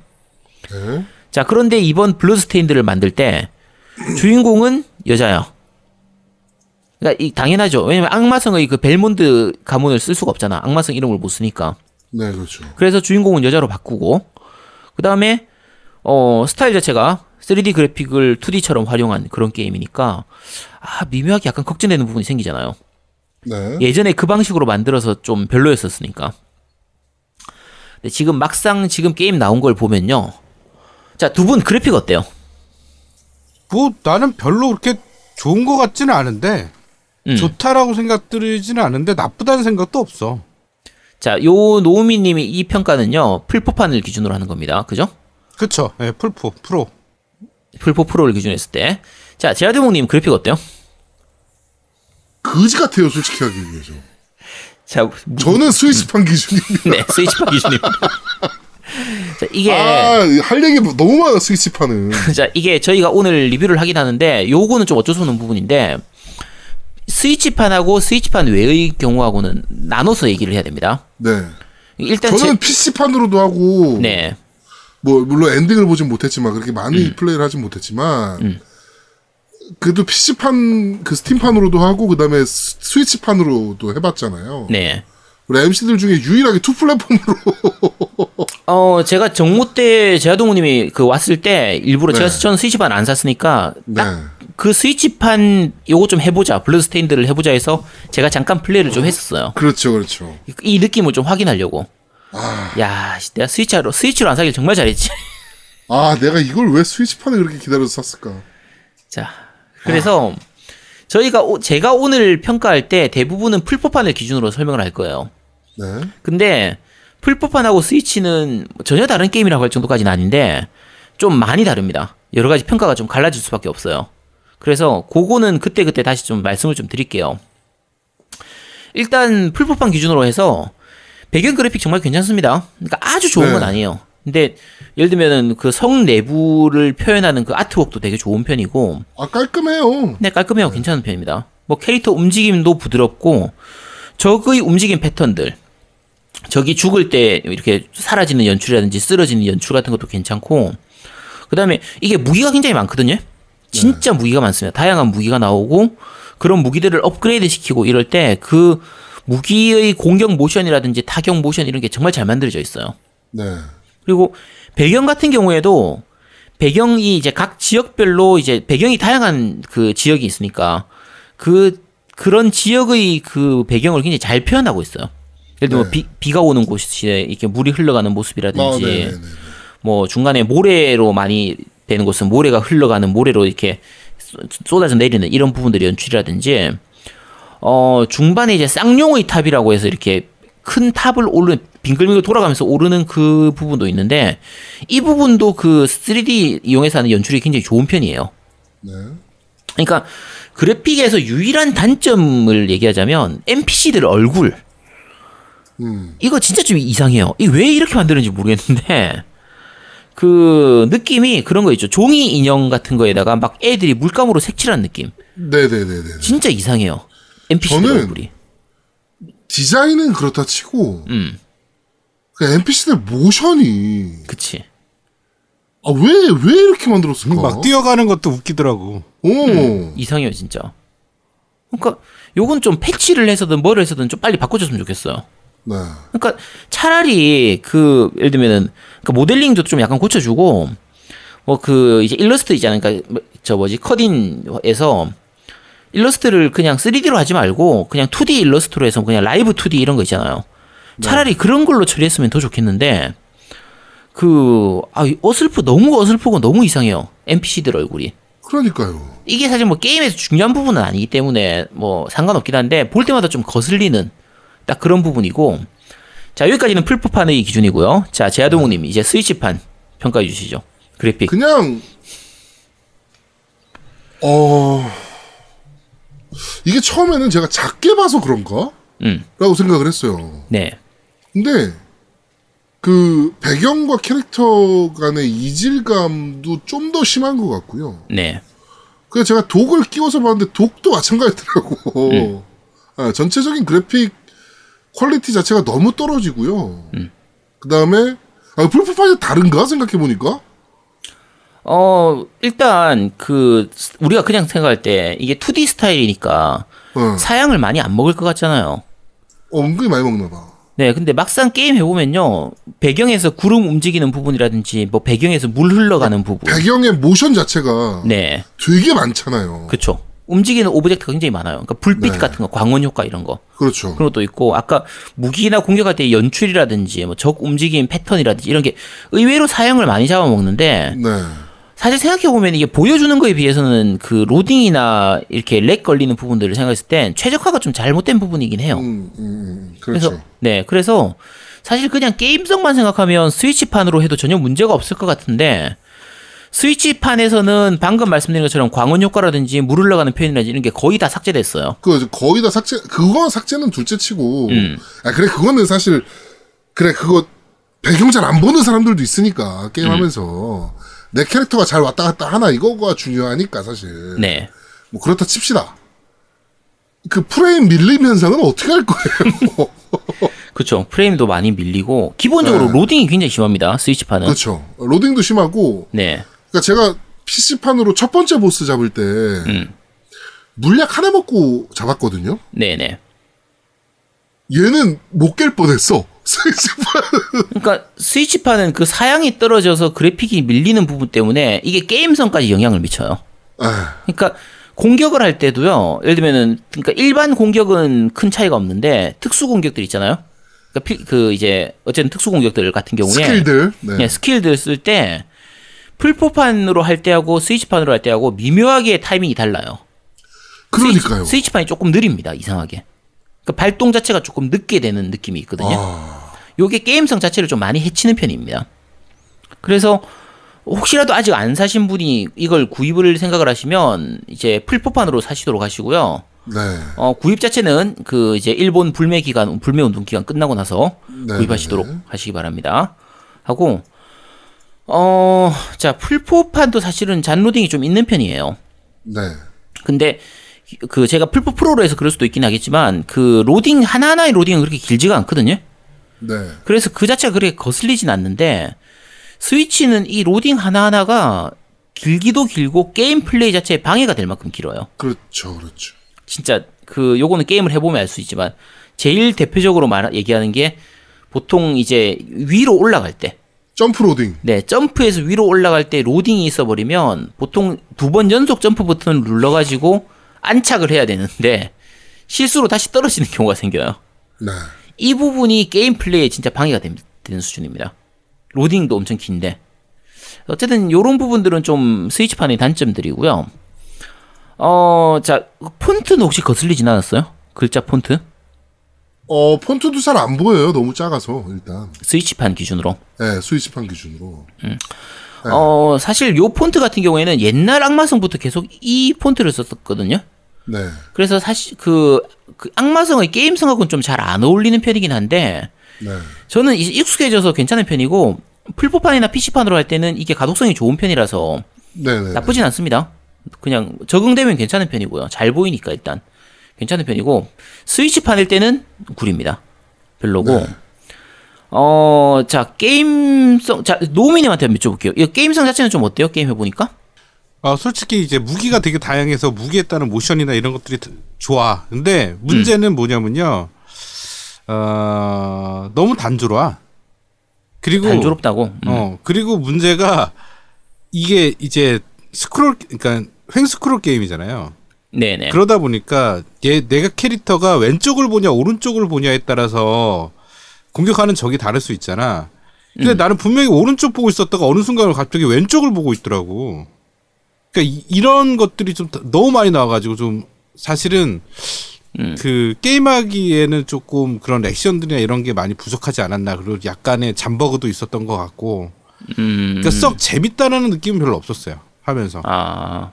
네. 자 그런데 이번 Bloodstained를 만들 때 주인공은 여자예요. 그러니까 이 당연하죠. 왜냐면 악마성의 그 벨몬드 가문을 쓸 수가 없잖아. 악마성 이름을 못 쓰니까. 네, 그렇죠. 그래서 주인공은 여자로 바꾸고 그 다음에 어 스타일 자체가 3D 그래픽을 2D처럼 활용한 그런 게임이니까 아 미묘하게 약간 걱정되는 부분이 생기잖아요. 네. 예전에 그 방식으로 만들어서 좀 별로였었으니까. 근데 지금 막상 지금 게임 나온 걸 보면요. 자 두 분 그래픽 어때요? 뭐 나는 별로 그렇게 좋은 것 같지는 않은데 음. 좋다라고 생각 들지는 않은데 나쁘다는 생각도 없어. 자, 요 노우미님이 이 평가는요 풀포판을 기준으로 하는 겁니다. 그죠? 그쵸? 예, 풀포 프로. 풀포 프로를 기준으로 했을 때. 자, 제아드몽님 그래픽 어때요? 거지 같아요, 솔직히 하기 위해서. 자, 무- 저는 스위치판 기준입니다. 네, 스위치판 기준입니다. (laughs) 자, 이게 아, 할 얘기 너무 많아, 스위치판은. (laughs) 자, 이게 저희가 오늘 리뷰를 하긴 하는데 요거는 좀 어쩔 수 없는 부분인데 스위치판하고 스위치판 외의 경우하고는 나눠서 얘기를 해야 됩니다. 네. 일단 저는 제, PC판으로도 하고, 네. 뭐, 물론 엔딩을 보진 못했지만, 그렇게 많이 음. 플레이를 하진 못했지만, 그래도 PC판, 그 스팀판으로도 하고, 그 다음에 스위치판으로도 해봤잖아요. 네. 우리 MC들 중에 유일하게 투 플랫폼으로. (laughs) 어, 제가 정모 때 제아동우님이 그 왔을 때 일부러 제가 네. 저는 스위치판 안 샀으니까 네. 딱 그 스위치판 요거 좀 해보자 Bloodstained를 해보자 해서 제가 잠깐 플레이를 좀 했었어요. 그렇죠, 그렇죠. 이- 이 느낌을 좀 확인하려고. 아. 야, 씨, 내가 스위치로 스위치로 안 사길 정말 잘했지. 아, 내가 이걸 왜 스위치판을 그렇게 기다려서 샀을까? 자, 그래서 저희가 오- 제가 오늘 평가할 때 대부분은 풀포판을 기준으로 설명을 할 거예요. 네. 근데 풀포판하고 스위치는 전혀 다른 게임이라고 할 정도까지는 아닌데 좀 많이 다릅니다. 여러 가지 평가가 좀 갈라질 수밖에 없어요. 그래서 그거는 그때 그때 다시 좀 말씀을 좀 드릴게요. 일단 풀포판 기준으로 해서 배경 그래픽 정말 괜찮습니다. 그러니까 아주 좋은 건 네. 아니에요. 근데 예를 들면은 그 성 내부를 표현하는 그 아트웍도 되게 좋은 편이고 아, 깔끔해요. 네, 깔끔해요. 괜찮은 편입니다. 뭐 캐릭터 움직임도 부드럽고 적의 움직임 패턴들 적이 죽을 때 이렇게 사라지는 연출이라든지 쓰러지는 연출 같은 것도 괜찮고 그 다음에 이게 무기가 굉장히 많거든요. 진짜 무기가 많습니다. 다양한 무기가 나오고 그런 무기들을 업그레이드 시키고 이럴 때 그 무기의 공격 모션이라든지 타격 모션 이런 게 정말 잘 만들어져 있어요. 네. 그리고 배경 같은 경우에도 배경이 이제 각 지역별로 이제 배경이 다양한 그 지역이 있으니까 그 그런 지역의 그 배경을 굉장히 잘 표현하고 있어요. 예를 들면 네. 비, 비가 오는 곳에 이렇게 물이 흘러가는 아, 모습이라든지 네네네. 뭐 중간에 모래로 많이 되는 곳은 모래가 흘러가는 모래로 이렇게 쏟- 쏟아져 내리는 이런 부분들이 연출이라든지 어 중반에 이제 쌍용의 탑이라고 해서 이렇게 큰 탑을 오르 빙글빙글 돌아가면서 오르는 그 부분도 있는데 이 부분도 그 3D 이용해서 하는 연출이 굉장히 좋은 편이에요. 네. 그러니까 그래픽에서 유일한 단점을 얘기하자면 NPC들 얼굴 음. 이거 진짜 좀 이상해요. 이 왜 이렇게 만드는지 모르겠는데 그 느낌이 그런 거 있죠. 종이 인형 같은 거에다가 막 애들이 물감으로 색칠한 느낌. 네네네네. 진짜 이상해요. NPC들 저는- 얼굴이. 디자인은 그렇다 치고 음, 그 NPC들 모션이 그치. 아왜왜 이렇게 만들었을까? 막 뛰어가는 것도 웃기더라고. 오. 이상해요, 진짜. 그러니까 요건 좀 패치를 해서든 뭐를 해서든 좀 빨리 바꿔줬으면 좋겠어요. 네. 그러니까 차라리 그 예를 들면은 그 모델링도 좀 약간 고쳐주고 뭐 그 이제 일러스트 있잖아요. 그러니까 뭐저 뭐지 커딘에서 일러스트를 그냥 3D로 하지 말고 그냥 2D 일러스트로 해서 그냥 라이브 2D 이런 거 있잖아요. 차라리 그런 걸로 처리했으면 더 좋겠는데 그 아, 어슬프 너무 어슬프고 너무 이상해요. NPC들 얼굴이. 그러니까요. 이게 사실 뭐 게임에서 중요한 부분은 아니기 때문에 뭐 상관없긴 한데 볼 때마다 좀 거슬리는 딱 그런 부분이고 자 여기까지는 풀포판의 기준이고요 자 제아동우님 이제 스위치판 평가해 주시죠 그래픽 그냥 어 이게 처음에는 제가 작게 봐서 그런가? 음. 라고 생각을 했어요. 네 근데 그 배경과 캐릭터 간의 이질감도 좀 더 심한 것 같고요. 네. 그래서 제가 dock을 끼워서 봤는데 dock도 마찬가지더라고. 음. 아, 전체적인 그래픽 quality 자체가 너무 떨어지고요. 음. 그 다음에 아, 플포판이 다른가 생각해 보니까 어 일단 그 우리가 그냥 생각할 때 이게 2D 스타일이니까 어, 사양을 많이 안 먹을 것 같잖아요 어, 은근히 많이 먹나 봐. 네 근데 막상 게임 해보면요 배경에서 구름 움직이는 부분이라든지 뭐 배경에서 물 흘러가는 부분 배경의 모션 자체가 네 되게 많잖아요. 그쵸 움직이는 object가 굉장히 많아요 그러니까 불빛 네. 같은 거 광원 효과 이런 거 그렇죠. 그런 것도 있고 아까 무기나 공격할 때 연출이라든지 뭐 적 움직임 패턴이라든지 이런 게 의외로 사양을 많이 잡아먹는데 네. 사실 생각해 보면 이게 보여주는 거에 비해서는 그 로딩이나 이렇게 lag 걸리는 부분들을 생각했을 땐 최적화가 좀 잘못된 부분이긴 해요. 음, 음, 음, 그렇죠. 그래서 네 그래서 사실 그냥 게임성만 생각하면 스위치판으로 해도 전혀 문제가 없을 것 같은데 스위치판에서는 방금 말씀드린 것처럼 광원 효과라든지 물 흘러가는 표현이라든지 이런 게 거의 다 삭제됐어요. 그 거의 다 삭제 그거 삭제는 둘째치고 음. 아 그래 그거는 사실 그래 그거 배경 잘 안 보는 사람들도 있으니까 게임하면서 음. 내 캐릭터가 잘 왔다 갔다 하나 이거가 중요하니까 사실 네. 뭐 그렇다 칩시다 그 프레임 밀림 현상은 어떻게 할 거예요 (laughs) 그렇죠. 프레임도 많이 밀리고 기본적으로 네. 로딩이 굉장히 심합니다. 스위치판은. 그렇죠 로딩도 심하고 네. 그러니까 제가 PC판으로 첫 번째 보스 잡을 때 음. 물약 하나 먹고 잡았거든요 네, 네. 얘는 못 깰 뻔했어 스위치판 그러니까 스위치판은 그 사양이 떨어져서 그래픽이 밀리는 부분 때문에 이게 게임성까지 영향을 미쳐요. 아, 그러니까 공격을 할 때도요. 예를 들면은 그러니까 일반 공격은 큰 차이가 없는데 특수 공격들 있잖아요. 그러니까 필- 그 이제 어쨌든 특수 공격들 같은 경우에 스킬들 네. 네, 스킬들 쓸 때 풀포판으로 할 때하고 스위치판으로 할 때하고 미묘하게 타이밍이 달라요. 그러니까요 스위치, 스위치판이 조금 느립니다. 이상하게. 그 발동 자체가 조금 늦게 되는 느낌이 있거든요. 아. 요게 게임성 자체를 좀 많이 해치는 편입니다. 그래서 혹시라도 아직 안 사신 분이 이걸 구입을 생각을 하시면 이제 풀포판으로 사시도록 하시고요. 네. 어, 구입 자체는 그 이제 일본 불매 기간, 불매 운동 기간 끝나고 나서 네, 구입하시도록 네, 네. 하시기 바랍니다. 하고 어, 자, 플포판도 사실은 잔로딩이 좀 있는 편이에요. 네. 근데 그 제가 플포 프로로 해서 그럴 수도 있긴 하겠지만 그 로딩 하나하나의 로딩은 그렇게 길지가 않거든요. 네. 그래서 그 자체가 그렇게 거슬리진 않는데 스위치는 이 로딩 하나하나가 길기도 길고 게임 플레이 자체에 방해가 될 만큼 길어요. 그렇죠. 그렇죠. 진짜 그 요거는 게임을 해 보면 알 수 있지만 제일 대표적으로 많이 얘기하는 게 보통 이제 위로 올라갈 때 점프 로딩. 네, 점프해서 위로 올라갈 때 로딩이 있어 버리면 보통 두 번 연속 점프 버튼을 눌러 가지고 안착을 해야 되는데 실수로 다시 떨어지는 경우가 생겨요. 네. 이 부분이 게임 플레이에 진짜 방해가 됨- 되는 수준입니다. 로딩도 엄청 긴데. 어쨌든 요런 부분들은 좀 스위치판의 단점들이고요. 어, 자, 폰트는 혹시 거슬리진 않았어요? 글자 폰트? 어, 폰트도 잘 안 보여요. 너무 작아서, 일단. 스위치판 기준으로. 네, 스위치판 기준으로. 네. 어, 사실 요 폰트 같은 경우에는 옛날 악마성부터 계속 이 폰트를 썼었거든요. 네. 그래서 사실 그, 그 악마성의 게임성하고는 좀 잘 안 어울리는 편이긴 한데 네. 저는 이제 익숙해져서 괜찮은 편이고 풀포판이나 PC판으로 할 때는 이게 가독성이 좋은 편이라서 네. 네. 나쁘진 않습니다. 그냥 적응되면 괜찮은 편이고요. 잘 보이니까 일단 괜찮은 편이고 스위치판일 때는 구립니다. 별로고. 네. 어, 자 게임성, 자 노미님한테 한번 여쭤볼게요. 이 게임성 자체는 좀 어때요? 게임 해보니까? 어, 솔직히 이제 무기가 되게 다양해서 무기에 따른 모션이나 이런 것들이 드- 좋아. 근데 문제는 뭐냐면요. 어, 너무 단조로워. 그리고 단조롭다고. 음. 어, 그리고 문제가 이게 이제 스크롤 그러니까 횡 스크롤 게임이잖아요. 네네. 그러다 보니까 얘 내가 캐릭터가 왼쪽을 보냐 오른쪽을 보냐에 따라서 공격하는 적이 다를 수 있잖아. 근데 나는 분명히 오른쪽 보고 있었다가 어느 순간 갑자기 왼쪽을 보고 있더라고. 그러니까 이, 런 것들이 좀 더- 너무 많이 나와가지고 좀 사실은 그 게임하기에는 조금 그런 액션들이나 이런 게 많이 부족하지 않았나 그리고 약간의 잠버그도 있었던 것 같고 음. 그러니까 썩 재밌다는 느낌은 별로 없었어요 하면서 아.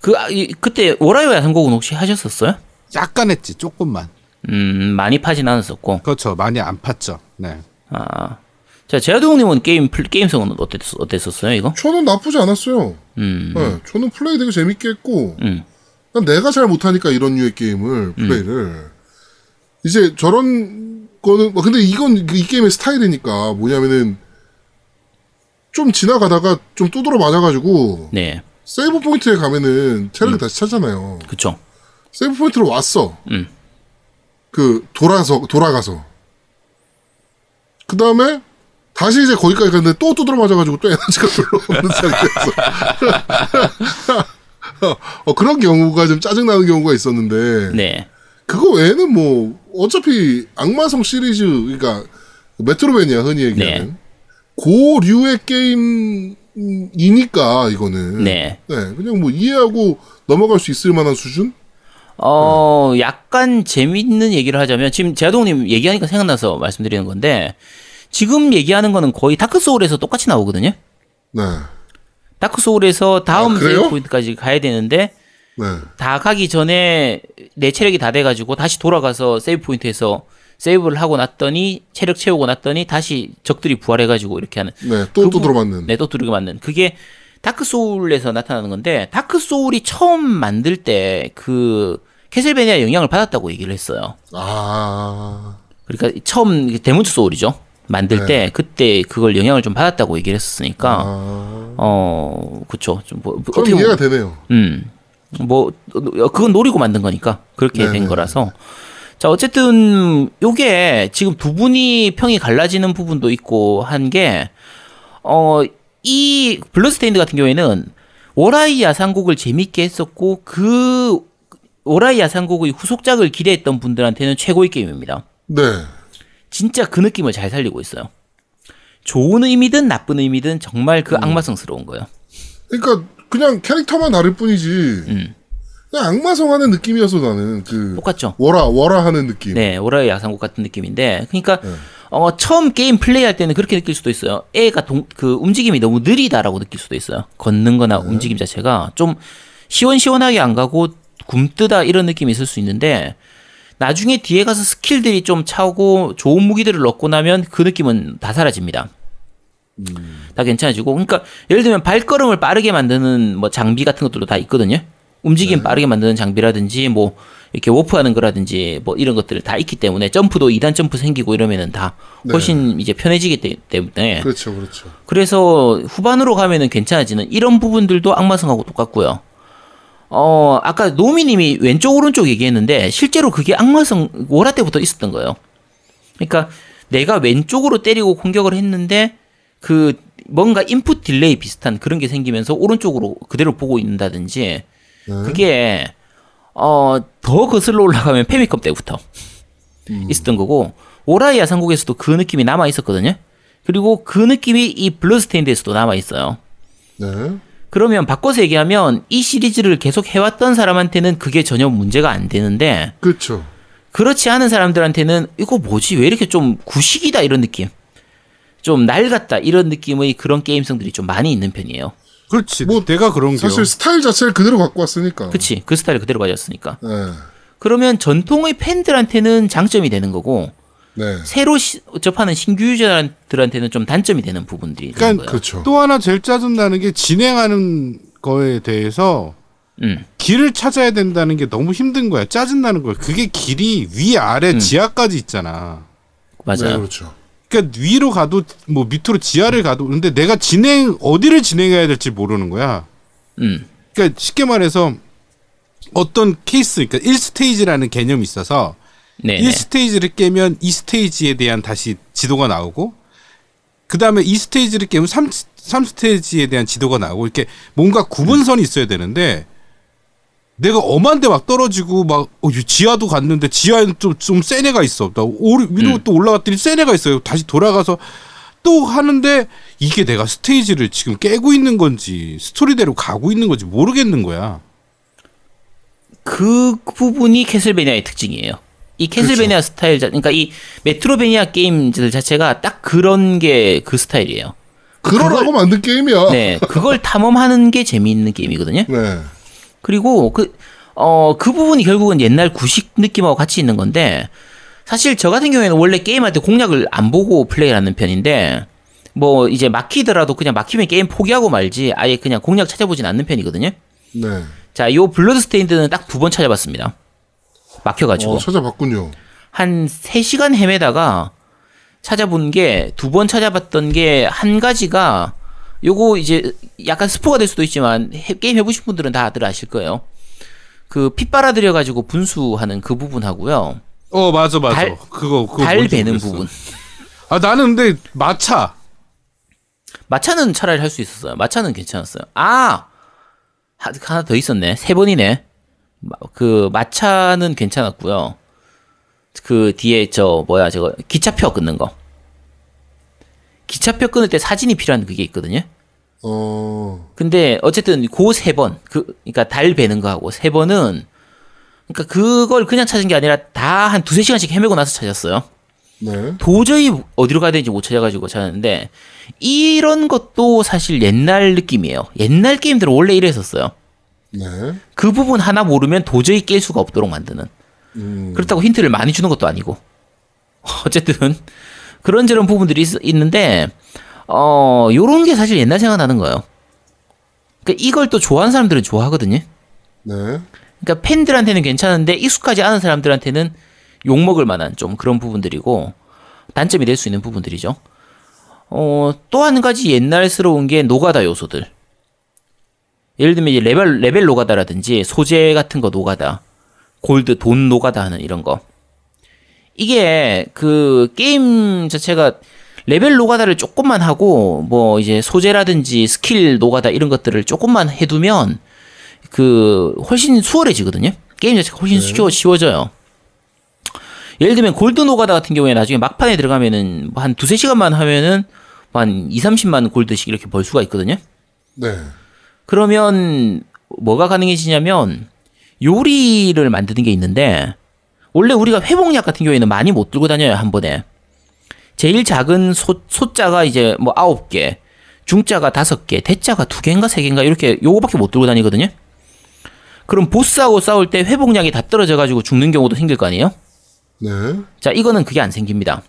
그, 아, 이- 그때 월하의 야상곡은 혹시 하셨었어요? 약간 했지 조금만 음, 많이 파진 않았었고. 그렇죠 많이 안 팠죠 네 아. 자, 제아동님은 게임, 플- 게임성은 어땠, 어땠었어요, 이거? 저는 나쁘지 않았어요. 음. 네, 저는 플레이 되게 재밌게 했고, 음. 난 내가 잘 못하니까 이런 류의 게임을 플레이를 이제 저런 거는 뭐 근데 이건 이 게임의 스타일이니까 뭐냐면은 좀 지나가다가 좀 두드려 맞아가지고 네. 세이브 포인트에 가면은 체력이 다시 차잖아요. 그쵸. 세이브 포인트로 왔어. 음. 그 돌아서 돌아가서 그 다음에 다시 이제 거기까지 갔는데 또 두드려 맞아가지고 또 에너지가 (laughs) 별로 없는 상태에서 (laughs) 어, 그런 경우가 좀 짜증나는 경우가 있었는데 네. 그거 외에는 뭐 어차피 악마성 시리즈 그러니까 메트로베니아 흔히 얘기하는 네. 고류의 게임이니까 이거는 네. 그냥 뭐 이해하고 넘어갈 수 있을 만한 수준 어, 약간 재밌는 얘기를 하자면, 지금 제아동님 얘기하니까 생각나서 말씀드리는 건데, 지금 얘기하는 거는 거의 다크 소울에서 똑같이 나오거든요? 네. 다크 소울에서 다음 아? 세이브 포인트까지 가야 되는데, 네. 다 가기 전에 내 체력이 다 돼가지고 다시 돌아가서 세이브 포인트에서 세이브를 하고 났더니 체력 채우고 났더니 다시 적들이 부활해가지고 이렇게 하는 네, 또, 부- 두드려 맞는. 네, 또 두드려 맞는 그게 다크 소울에서 나타나는 건데 다크 소울이 처음 만들 때 그 캐슬베니아 영향을 받았다고 얘기를 했어요. 아, 그러니까 처음 데몬즈 소울이죠. 만들 네. 때 그때 그걸 영향을 좀 받았다고 얘기를 했었으니까 아. 어 그쵸 좀 뭐, 그럼 어떻게 이해가 보면- 되네요. 음. 뭐 어, 그건 노리고 만든 거니까 그렇게 네네. 된 거라서 자 어쨌든 요게 지금 두 분이 평이 갈라지는 부분도 있고 한 게 어 이 블러스테인드 같은 경우에는 오라이 야상곡을 재밌게 했었고 그 오라이 야상곡의 후속작을 기대했던 분들한테는 최고의 게임입니다. 네. 진짜 그 느낌을 잘 살리고 있어요. 좋은 의미든 나쁜 의미든 정말 음. 그 악마성스러운 거예요. 그러니까 그냥 캐릭터만 다를 뿐이지. 음. 그냥 악마성 하는 느낌이어서 나는 그 똑같죠? 월하 월하 하는 느낌. 네, 월하의 야상곡 같은 느낌인데, 그러니까 네. 어, 처음 게임 플레이할 때는 그렇게 느낄 수도 있어요. 애가 동, 그 움직임이 너무 느리다라고 느낄 수도 있어요. 걷는 거나 네. 움직임 자체가 좀 시원시원하게 안 가고 굼뜨다 이런 느낌이 있을 수 있는데, 나중에 뒤에 가서 스킬들이 좀 차오고 좋은 무기들을 얻고 나면 그 느낌은 다 사라집니다. 다 괜찮아지고, 그러니까 예를 들면 발걸음을 빠르게 만드는 뭐 장비 같은 것들도 다 있거든요. 움직임 빠르게 만드는 장비라든지 뭐 이렇게 워프하는 거라든지 뭐 이런 것들을 다 있기 때문에 점프도 2단 점프 생기고 이러면은 다 훨씬 이제 편해지기 때- 때문에 그렇죠, 그렇죠. 그래서 후반으로 가면은 괜찮아지는 이런 부분들도 악마성하고 똑같고요. 어, 아까 노미님이 왼쪽 오른쪽 얘기했는데 실제로 그게 악마성 워라 때부터 있었던 거예요. 그러니까 내가 왼쪽으로 때리고 공격을 했는데 그 뭔가 input delay 비슷한 그런 게 생기면서 오른쪽으로 그대로 보고 있는다든지 그게 어, 더 거슬러 올라가면 패미컴 때부터 있었던 거고 월하의 야상곡에서도 그 느낌이 남아 있었거든요. 그리고 그 느낌이 이 블러스테인드에서도 남아 있어요. 네. 그러면 바꿔서 얘기하면 이 시리즈를 계속 해왔던 사람한테는 그게 전혀 문제가 안 되는데 그렇죠. 그렇지 않은 사람들한테는 이거 뭐지 왜 이렇게 좀 구식이다 이런 느낌 좀 낡았다 이런 느낌의 그런 게임성들이 좀 많이 있는 편이에요. 그렇지. 뭐 내가 그런 게 사실 스타일 자체를 그대로 갖고 왔으니까. 그치 그 스타일을 그대로 가졌으니까 네. 그러면 전통의 팬들한테는 장점이 되는 거고 네. 새로 시- 접하는 신규 유저들한테는 좀 단점이 되는 부분들이 있는 그러니까 거예요. 그렇죠. 또 하나 제일 짜증나는 게 진행하는 거에 대해서 음. 길을 찾아야 된다는 게 너무 힘든 거야. 짜증나는 거야. 그게 길이 위, 아래, 음. 지하까지 있잖아. 맞아요. 네, 그렇죠. 그러니까 위로 가도 뭐 밑으로 지하를 가도 근데 내가 진행 어디를 진행해야 될지 모르는 거야. 음. 그러니까 쉽게 말해서 어떤 케이스 그러니까 1스테이지라는 개념이 있어서 네. 1스테이지를 깨면 2스테이지에 대한 다시 지도가 나오고 그다음에 2스테이지를 깨면 3, 3스테이지에 대한 지도가 나오고 이렇게 뭔가 구분선이 있어야 되는데 내가 엄한데 막 떨어지고 막 어, 이 지하도 갔는데 지하에는 좀, 센 애가 있어. 나 오르, 위로 음. 또 올라갔더니 센 애가 있어요. 다시 돌아가서 또 하는데 이게 내가 스테이지를 지금 깨고 있는 건지 스토리대로 가고 있는 건지 모르겠는 거야. 그 부분이 캐슬베니아의 특징이에요. 이 캐슬베니아 스타일, 자, 그러니까 이 메트로베니아 게임들 자체가 딱 그런 게 그 스타일이에요. 그러라고 만든 게임이야. 네, 그걸 탐험하는 게 재미있는 게임이거든요. 네. 그리고 그, 어, 그 부분이 결국은 옛날 구식 느낌하고 같이 있는 건데, 사실 저 같은 경우에는 원래 게임할 때 공략을 안 보고 플레이를 하는 편인데, 뭐 이제 막히더라도 그냥 막히면 게임 포기하고 말지, 아예 그냥 공략 찾아보진 않는 편이거든요. 네. 자, 요 블러드 스테인드는 딱 두 번 찾아봤습니다. 막혀가지고. 어, 찾아봤군요. 한 3시간 헤매다가 찾아본 게 두 번 찾아봤던 게 한 가지가 요거 이제 약간 스포가 될 수도 있지만 해- 게임 해보신 분들은 다들 아실 거예요. 그피 빨아들여 가지고 분수하는 그 부분하고요. 어 맞아 맞아. 달- 그거 그거 달 베는. 부분. 아 나는 근데 마차 마차는 차라리 할 수 있었어요. 마차는 괜찮았어요. 아 하- 하나 더 있었네. 세 번이네. 마- 그 마차는 괜찮았고요. 그 뒤에 저 뭐야 저거 기차표 끊는 거. 기차표 끊을 때 사진이 필요한 그게 있거든요. 어. 근데 어쨌든 그세 번, 그 그러니까 달 베는 거 하고 세 번은 그러니까 그걸 그냥 찾은 게 아니라 다 한 두세 시간씩 헤매고 나서 찾았어요. 네. 도저히 어디로 가야 되는지 못 찾아가지고 찾았는데 이런 것도 사실 옛날 느낌이에요. 옛날 게임들은 원래 이랬었어요. 네. 그 부분 하나 모르면 도저히 깰 수가 없도록 만드는. 음. 그렇다고 힌트를 많이 주는 것도 아니고. (laughs) 어쨌든 그런저런 부분들이 있, 있는데 어 요런 게 사실 옛날 생각나는 거예요. 그러니까 이걸 또 좋아하는 사람들은 좋아하거든요. 네. 그러니까 팬들한테는 괜찮은데 익숙하지 않은 사람들한테는 욕 먹을 만한 좀 그런 부분들이고 단점이 될 수 있는 부분들이죠. 어, 또 한 가지 옛날스러운 게 노가다 요소들. 예를 들면 이제 레벨 레벨 노가다라든지 소재 같은 거 노가다, 골드 돈 노가다 하는 이런 거. 이게 그 게임 자체가 레벨 노가다를 조금만 하고 뭐 이제 소재라든지 스킬 노가다 이런 것들을 조금만 해두면 그 훨씬 수월해지거든요. 게임 자체가 훨씬 쉬워, 쉬워져요. 예를 들면 골드 노가다 같은 경우에 나중에 막판에 들어가면은 뭐 한 두세 시간만 하면은 뭐한 2, 30만 골드씩 이렇게 벌 수가 있거든요. 네. 그러면 뭐가 가능해지냐면 요리를 만드는 게 있는데 원래 우리가 회복약 같은 경우에는 많이 못 들고 다녀요 한 번에. 제일 작은 소, 소자가 이제 뭐 아홉 개 중자가 다섯 개 대자가 두 개인가 세 개인가 이렇게 요거밖에 못 들고 다니거든요. 그럼 보스하고 싸울 때 회복약이 다 떨어져 가지고 죽는 경우도 생길 거 아니에요? 네. 자 이거는 그게 안 생깁니다.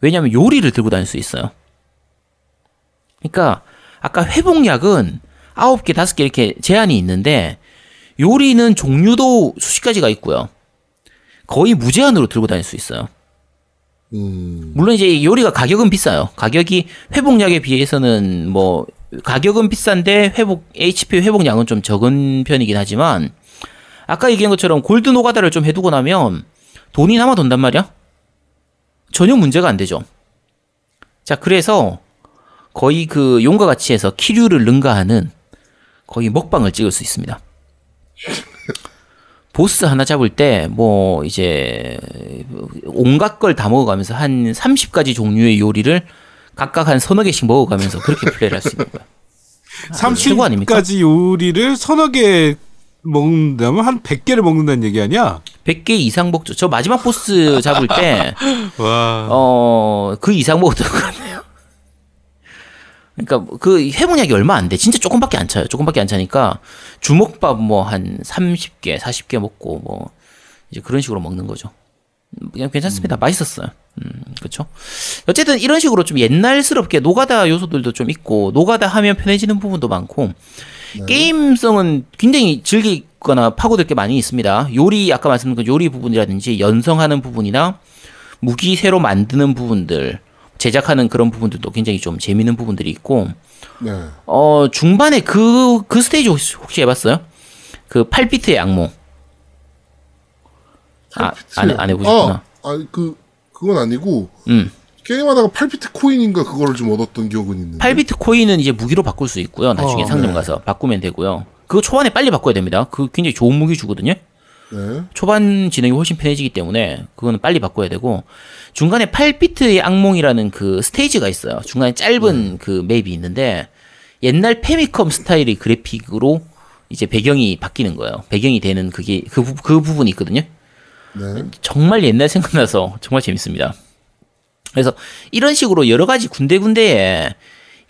왜냐하면 요리를 들고 다닐 수 있어요. 그러니까 아까 회복약은 아홉 개 다섯 개 이렇게 제한이 있는데 요리는 종류도 수십 가지가 있고요. 거의 무제한으로 들고 다닐 수 있어요. 음. 물론 이제 요리가 가격은 비싸요. 가격이 회복약에 비해서는 뭐 가격은 비싼데 회복 HP 회복량은 좀 적은 편이긴 하지만 아까 얘기한 것처럼 골드 노가다를 좀 해두고 나면 돈이 남아 돈단 말이야. 전혀 문제가 안 되죠. 자 그래서 거의 그 용과 같이 해서 키류를 능가하는 거의 먹방을 찍을 수 있습니다. 보스 하나 잡을 때 뭐 이제 온갖 걸 다 먹어가면서 한 30가지 종류의 요리를 각각 한 서너 개씩 먹어가면서 그렇게 플레이를 할 수 있는 거야. 아, 최고 아닙니까? 30가지 요리를 서너 개 먹는다면 한 100개를 먹는다는 얘기 아니야? 100개 이상 먹죠. 저 마지막 보스 잡을 때 (laughs) 와. 어, 그 이상 먹었던 것 같네요. 그러니까 그 회복약이 얼마 안 돼. 진짜 조금밖에 안 차요. 조금밖에 안 차니까 주먹밥 뭐 한 30개, 40개 먹고 뭐 이제 그런 식으로 먹는 거죠. 그냥 괜찮습니다. 맛있었어요. 음, 그렇죠. 어쨌든 이런 식으로 좀 옛날스럽게 노가다 요소들도 좀 있고 노가다 하면 편해지는 부분도 많고 게임성은 굉장히 즐기거나 파고들 게 많이 있습니다. 요리 아까 말씀드린 그 요리 부분이라든지 연성하는 부분이나 무기 새로 만드는 부분들 제작하는 그런 부분들도 굉장히 좀 재밌는 부분들이 있고 네. 어 중반에 그그 스테이지 혹시, 혹시 해봤어요? 그 8비트의 악몽. 아, 안, 해보셨구나. 아, 아니, 그, 그건 아니고, 음. 게임하다가 8비트 코인인가 그거를 좀 얻었던 기억은 있는데. 8비트 코인은 이제 무기로 바꿀 수 있고요. 나중에 어, 상점 네. 가서 바꾸면 되고요. 그거 초반에 빨리 바꿔야 됩니다. 그 굉장히 좋은 무기 주거든요. 네. 초반 진행이 훨씬 편해지기 때문에 그거는 빨리 바꿔야 되고 중간에 8비트의 악몽이라는 그 스테이지가 있어요. 중간에 짧은 그 맵이 있는데 옛날 페미컴 스타일의 그래픽으로 이제 배경이 바뀌는 거예요. 배경이 되는 그게 그, 부- 그 부분이 있거든요. 네. 정말 옛날 생각나서 정말 재밌습니다. 그래서 이런 식으로 여러 가지 군데군데에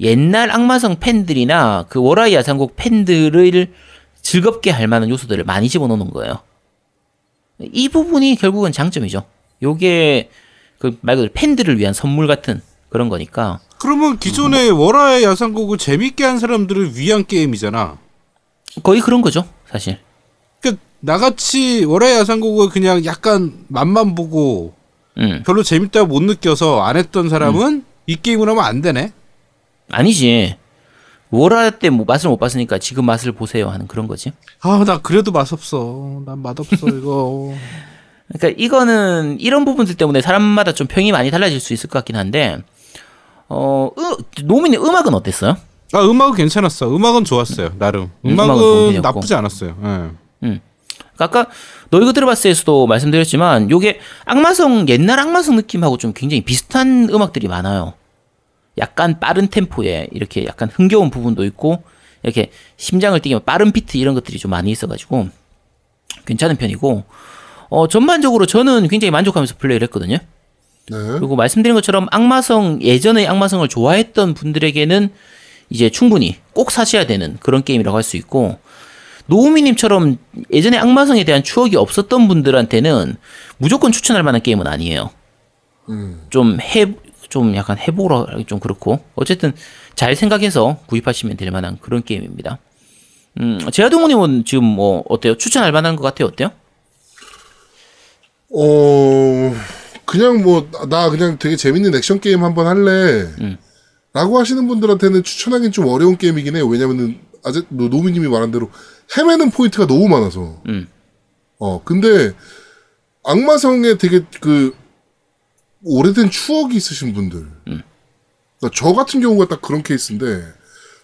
옛날 악마성 팬들이나 그 워라이 야상곡 팬들을 즐겁게 할 만한 요소들을 많이 집어넣는 거예요. 이 부분이 결국은 장점이죠. 요게 그 말 그대로 팬들을 위한 선물 같은 그런 거니까 그러면 기존의 월화의 야상곡을 재밌게 한 사람들을 위한 게임이잖아. 거의 그런 거죠, 사실. 그러니까 나같이 월화의 야상곡을 그냥 약간 맛만 보고 음. 별로 재밌다고 못 느껴서 안 했던 사람은 이 게임을 하면 안 되네. 아니지. 워라 때뭐 맛을 못 봤으니까 지금 맛을 보세요 하는 그런 거지. 아, 나 그래도 맛없어. 난 맛없어, 이거. 그러니까 이거는 이런 부분들 때문에 사람마다 좀 평이 많이 달라질 수 있을 것 같긴 한데 어 으, 노민의 음악은 어땠어요? 아, 음악은 괜찮았어. 음악은 좋았어요, 나름. 음, 음악은 음악은. 나쁘지 않았어요. 예. 그러니까 아까 너희가 들어봤을에서도 말씀드렸지만 요게 악마성 옛날 악마성 느낌하고 좀 굉장히 비슷한 음악들이 많아요. 약간 빠른 템포에 이렇게 약간 흥겨운 부분도 있고 이렇게 심장을 뛰게 빠른 비트 이런 것들이 좀 많이 있어가지고 괜찮은 편이고 어 전반적으로 저는 굉장히 만족하면서 플레이를 했거든요. 네. 그리고 말씀드린 것처럼 악마성 예전의 악마성을 좋아했던 분들에게는 이제 충분히 꼭 사셔야 되는 그런 게임이라고 할 수 있고 노우미님처럼 예전에 악마성에 대한 추억이 없었던 분들한테는 무조건 추천할 만한 게임은 아니에요. 좀 해, 좀 약간 해보라 좀 그렇고 어쨌든 잘 생각해서 구입하시면 될 만한 그런 게임입니다. 음, 제아동우님은 지금 뭐 어때요? 추천할 만한 것 같아요? 어때요? 어, 그냥 뭐, 나- 나 그냥 되게 재밌는 액션 게임 한번 할래. 라고 하시는 분들한테는 추천하기는 좀 어려운 게임이긴 해요. 왜냐면은, 노- 노미님이 말한 대로 헤매는 포인트가 너무 많아서. 음. 어, 근데, 악마성에 되게 그, 오래된 추억이 있으신 분들. 그러니까 저 같은 경우가 딱 그런 케이스인데,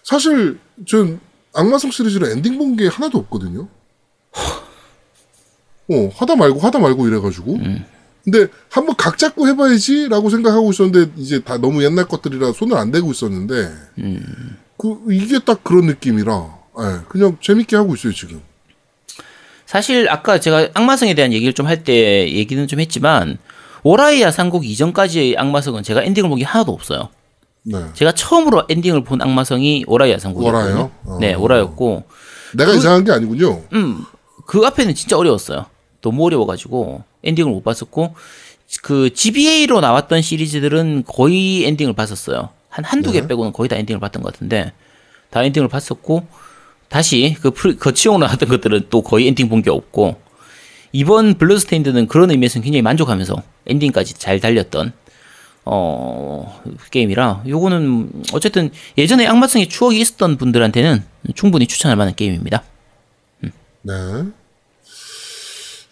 사실, 전 악마성 시리즈로 엔딩 본 게 하나도 없거든요. 어, 하다 말고 하다 말고 이래가지고. 근데 한번 각 잡고 해봐야지라고 생각하고 있었는데 이제 다 너무 옛날 것들이라 손을 안 대고 있었는데 그 이게 딱 그런 느낌이라 예, 그냥 재밌게 하고 있어요 지금. 사실 아까 제가 악마성에 대한 얘기를 좀 할 때 얘기는 좀 했지만 오라이 야상곡 이전까지의 악마성은 제가 엔딩을 본 게 하나도 없어요. 네. 제가 처음으로 엔딩을 본 악마성이 오라이 야상곡이었거든요. 오라요? 어. 네, 오라였고 내가 이상한 게 아니군요. 음, 그 앞에는 진짜 어려웠어요. 너무 어려워가지고 엔딩을 못 봤었고 그 GBA로 나왔던 시리즈들은 거의 엔딩을 봤었어요. 한 한두 개 빼고는 거의 다 엔딩을 봤던 것 같은데 다 엔딩을 봤었고 다시 그 프리- 거치용으로 나왔던 것들은 또 거의 엔딩 본 게 없고 이번 Bloodstained는 그런 의미에서는 굉장히 만족하면서 엔딩까지 잘 달렸던 어 게임이라 요거는 어쨌든 예전에 악마성의 추억이 있었던 분들한테는 충분히 추천할 만한 게임입니다. 네.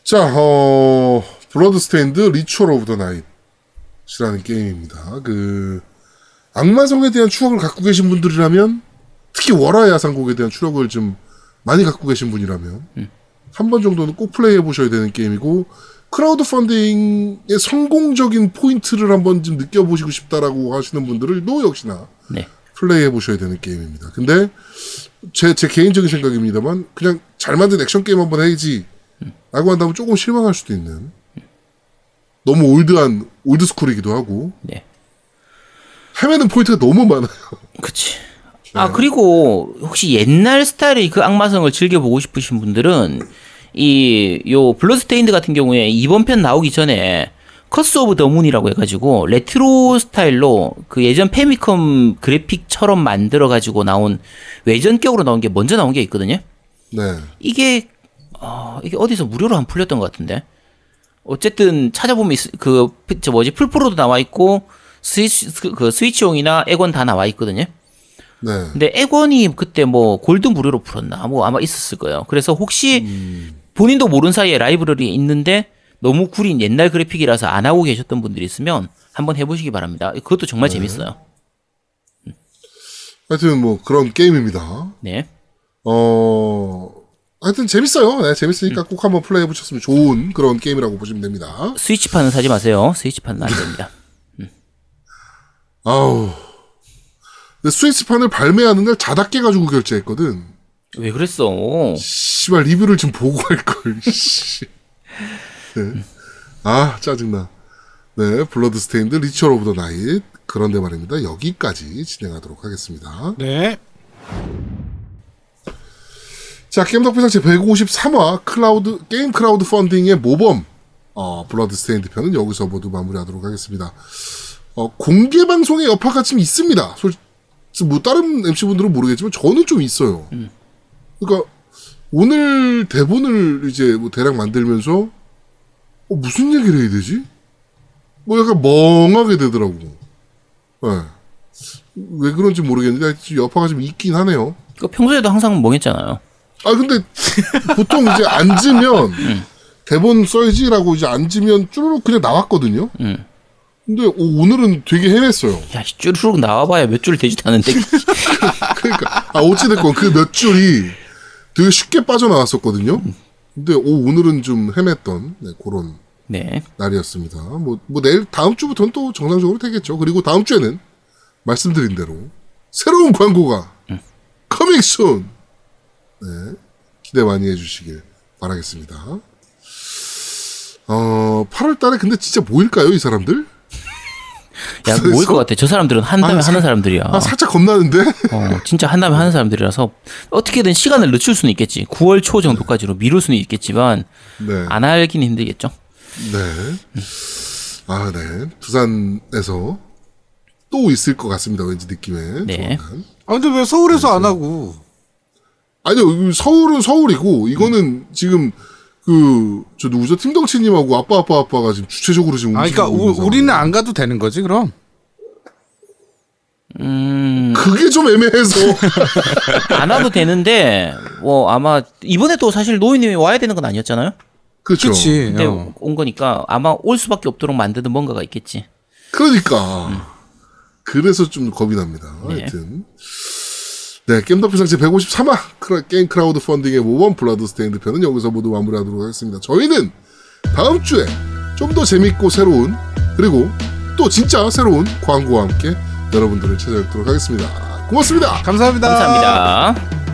자, 어, Bloodstained Ritual of the Night이라는 게임입니다. 그, 악마성에 대한 추억을 갖고 계신 분들이라면, 특히 월화 야상곡에 대한 추억을 좀 많이 갖고 계신 분이라면, 한 번 정도는 꼭 플레이해 보셔야 되는 게임이고, 크라우드 펀딩의 성공적인 포인트를 한번 좀 느껴보시고 싶다라고 하시는 분들도 역시나 네. 플레이해 보셔야 되는 게임입니다. 근데 제, 제 개인적인 생각입니다만 그냥 잘 만든 액션 게임 한번 해야지 라고 한다면 조금 실망할 수도 있는 너무 old한 old school이기도 하고 네. 헤매는 포인트가 너무 많아요. 그치. 아, 그리고 혹시 옛날 스타일의 그 악마성을 즐겨보고 싶으신 분들은 이, 요, Bloodstained 같은 경우에 이번 편 나오기 전에 Curse of the Moon이라고 해가지고 레트로 스타일로 그 예전 Famicom 그래픽처럼 만들어 가지고 나온 외전격으로 나온 게 먼저 나온 게 있거든요. 네. 이게, 어, 이게 어디서 무료로 안 풀렸던 것 같은데. 어쨌든 찾아보면 있- 그, 저 뭐지, 풀프로도 나와 있고, 스위치, 그 스위치용이나 액원 다 나와 있거든요. 네. 근데 액원이 그때 뭐 골드 무료로 풀었나 뭐 아마 있었을 거예요. 그래서 혹시 본인도 모르는 사이에 라이브러리에 있는데 너무 구린 옛날 그래픽이라서 안 하고 계셨던 분들이 있으면 한번 해보시기 바랍니다. 그것도 정말 재밌어요. 하여튼 뭐 그런 게임입니다. 네. 어, 하여튼 재밌어요. 네, 재밌으니까 꼭 한번 플레이해 보셨으면 좋은 그런 게임이라고 보시면 됩니다. Switch판은 사지 마세요. Switch판은 안 됩니다. 아우. 근데 Switch판을 발매하는 날 자다 깨가지고 결제했거든. 왜 그랬어? 씨발 리뷰를 좀 보고 할걸. (laughs) 씨. 네. 아 짜증나. 네, Bloodstained Ritual of the Night. 그런데 말입니다. 여기까지 진행하도록 하겠습니다. 네. 자, 겜덕비상 제 153화 클라우드 게임 크라우드 펀딩의 모범 어, Bloodstained 편은 여기서 모두 마무리하도록 하겠습니다. 어, 공개 방송의 여파가 좀 있습니다. 솔, 뭐 다른 MC 분들은 모르겠지만 저는 좀 있어요. 그러니까 오늘 대본을 이제 뭐 대략 만들면서 어, 무슨 얘기를 해야 되지? 뭐 약간 멍하게 되더라고. 네. 왜 그런지 모르겠는데 여파가 좀 있긴 하네요. 그 평소에도 항상 멍했잖아요. 아 근데 보통 이제 앉으면 (laughs) 대본 써야지라고 이제 앉으면 쭈르륵 그냥 나왔거든요. 음. 근데 오, 늘은 되게 헤맸어요. 야, 씨, 쭈르륵 나와봐야 몇 줄 되지도 않은데. (laughs) 그러니까 아 어찌 됐건 그 몇 줄이 되게 쉽게 빠져나왔었거든요. 근데 오, 오늘은 좀 헤맸던 네, 그런 네. 날이었습니다. 뭐, 뭐 내일 다음 주부터는 또 정상적으로 되겠죠. 그리고 다음 주에는 말씀드린 대로 새로운 광고가 coming soon. 네. 기대 많이 해주시길 바라겠습니다. 어, 8월 달에 근데 진짜 모일까요, 이 사람들? 야, 모일 것 같아. 저 사람들은 한다면 아, 사- 하는 사람들이야. 아, 살짝 겁나는데? 어, 진짜 한다면 하는 사람들이라서 어떻게든 시간을 늦출 수는 있겠지. 9월 초 정도까지로 미룰 수는 있겠지만 네. 안 하긴 힘들겠죠. 네. 아, 네. 부산에서 또 있을 것 같습니다. 왠지 느낌에. 네. 조만간. 아 근데 왜 서울에서 안 하고? 아니요, 이 서울은 서울이고, 이거는 지금, 그, 저 누구죠? 팀덩치님하고 아빠, 아빠, 아빠가 지금 주체적으로 지금 아 그러니까 우, 우리는 안 가도 되는 거지 그럼? 음, 그게 좀 애매해서. (laughs) 안 와도 되는데 뭐 아마 이번에도 사실 노인님이 와야 되는 건 아니었잖아요. 그렇죠. 그렇지. 근데 어. 온 거니까 아마 올 수밖에 없도록 만드는 뭔가가 있겠지. 그러니까. 그래서 좀 겁이 납니다. 네. 하여튼. 네, 겜덕비상 제 153화 크라, 게임 크라우드 펀딩의 모범 Bloodstained 편은 여기서 모두 마무리하도록 하겠습니다. 저희는 다음 주에 좀 더 재밌고 새로운 그리고 또 진짜 새로운 광고와 함께 여러분들을 찾아뵙도록 하겠습니다. 고맙습니다. 감사합니다. 감사합니다.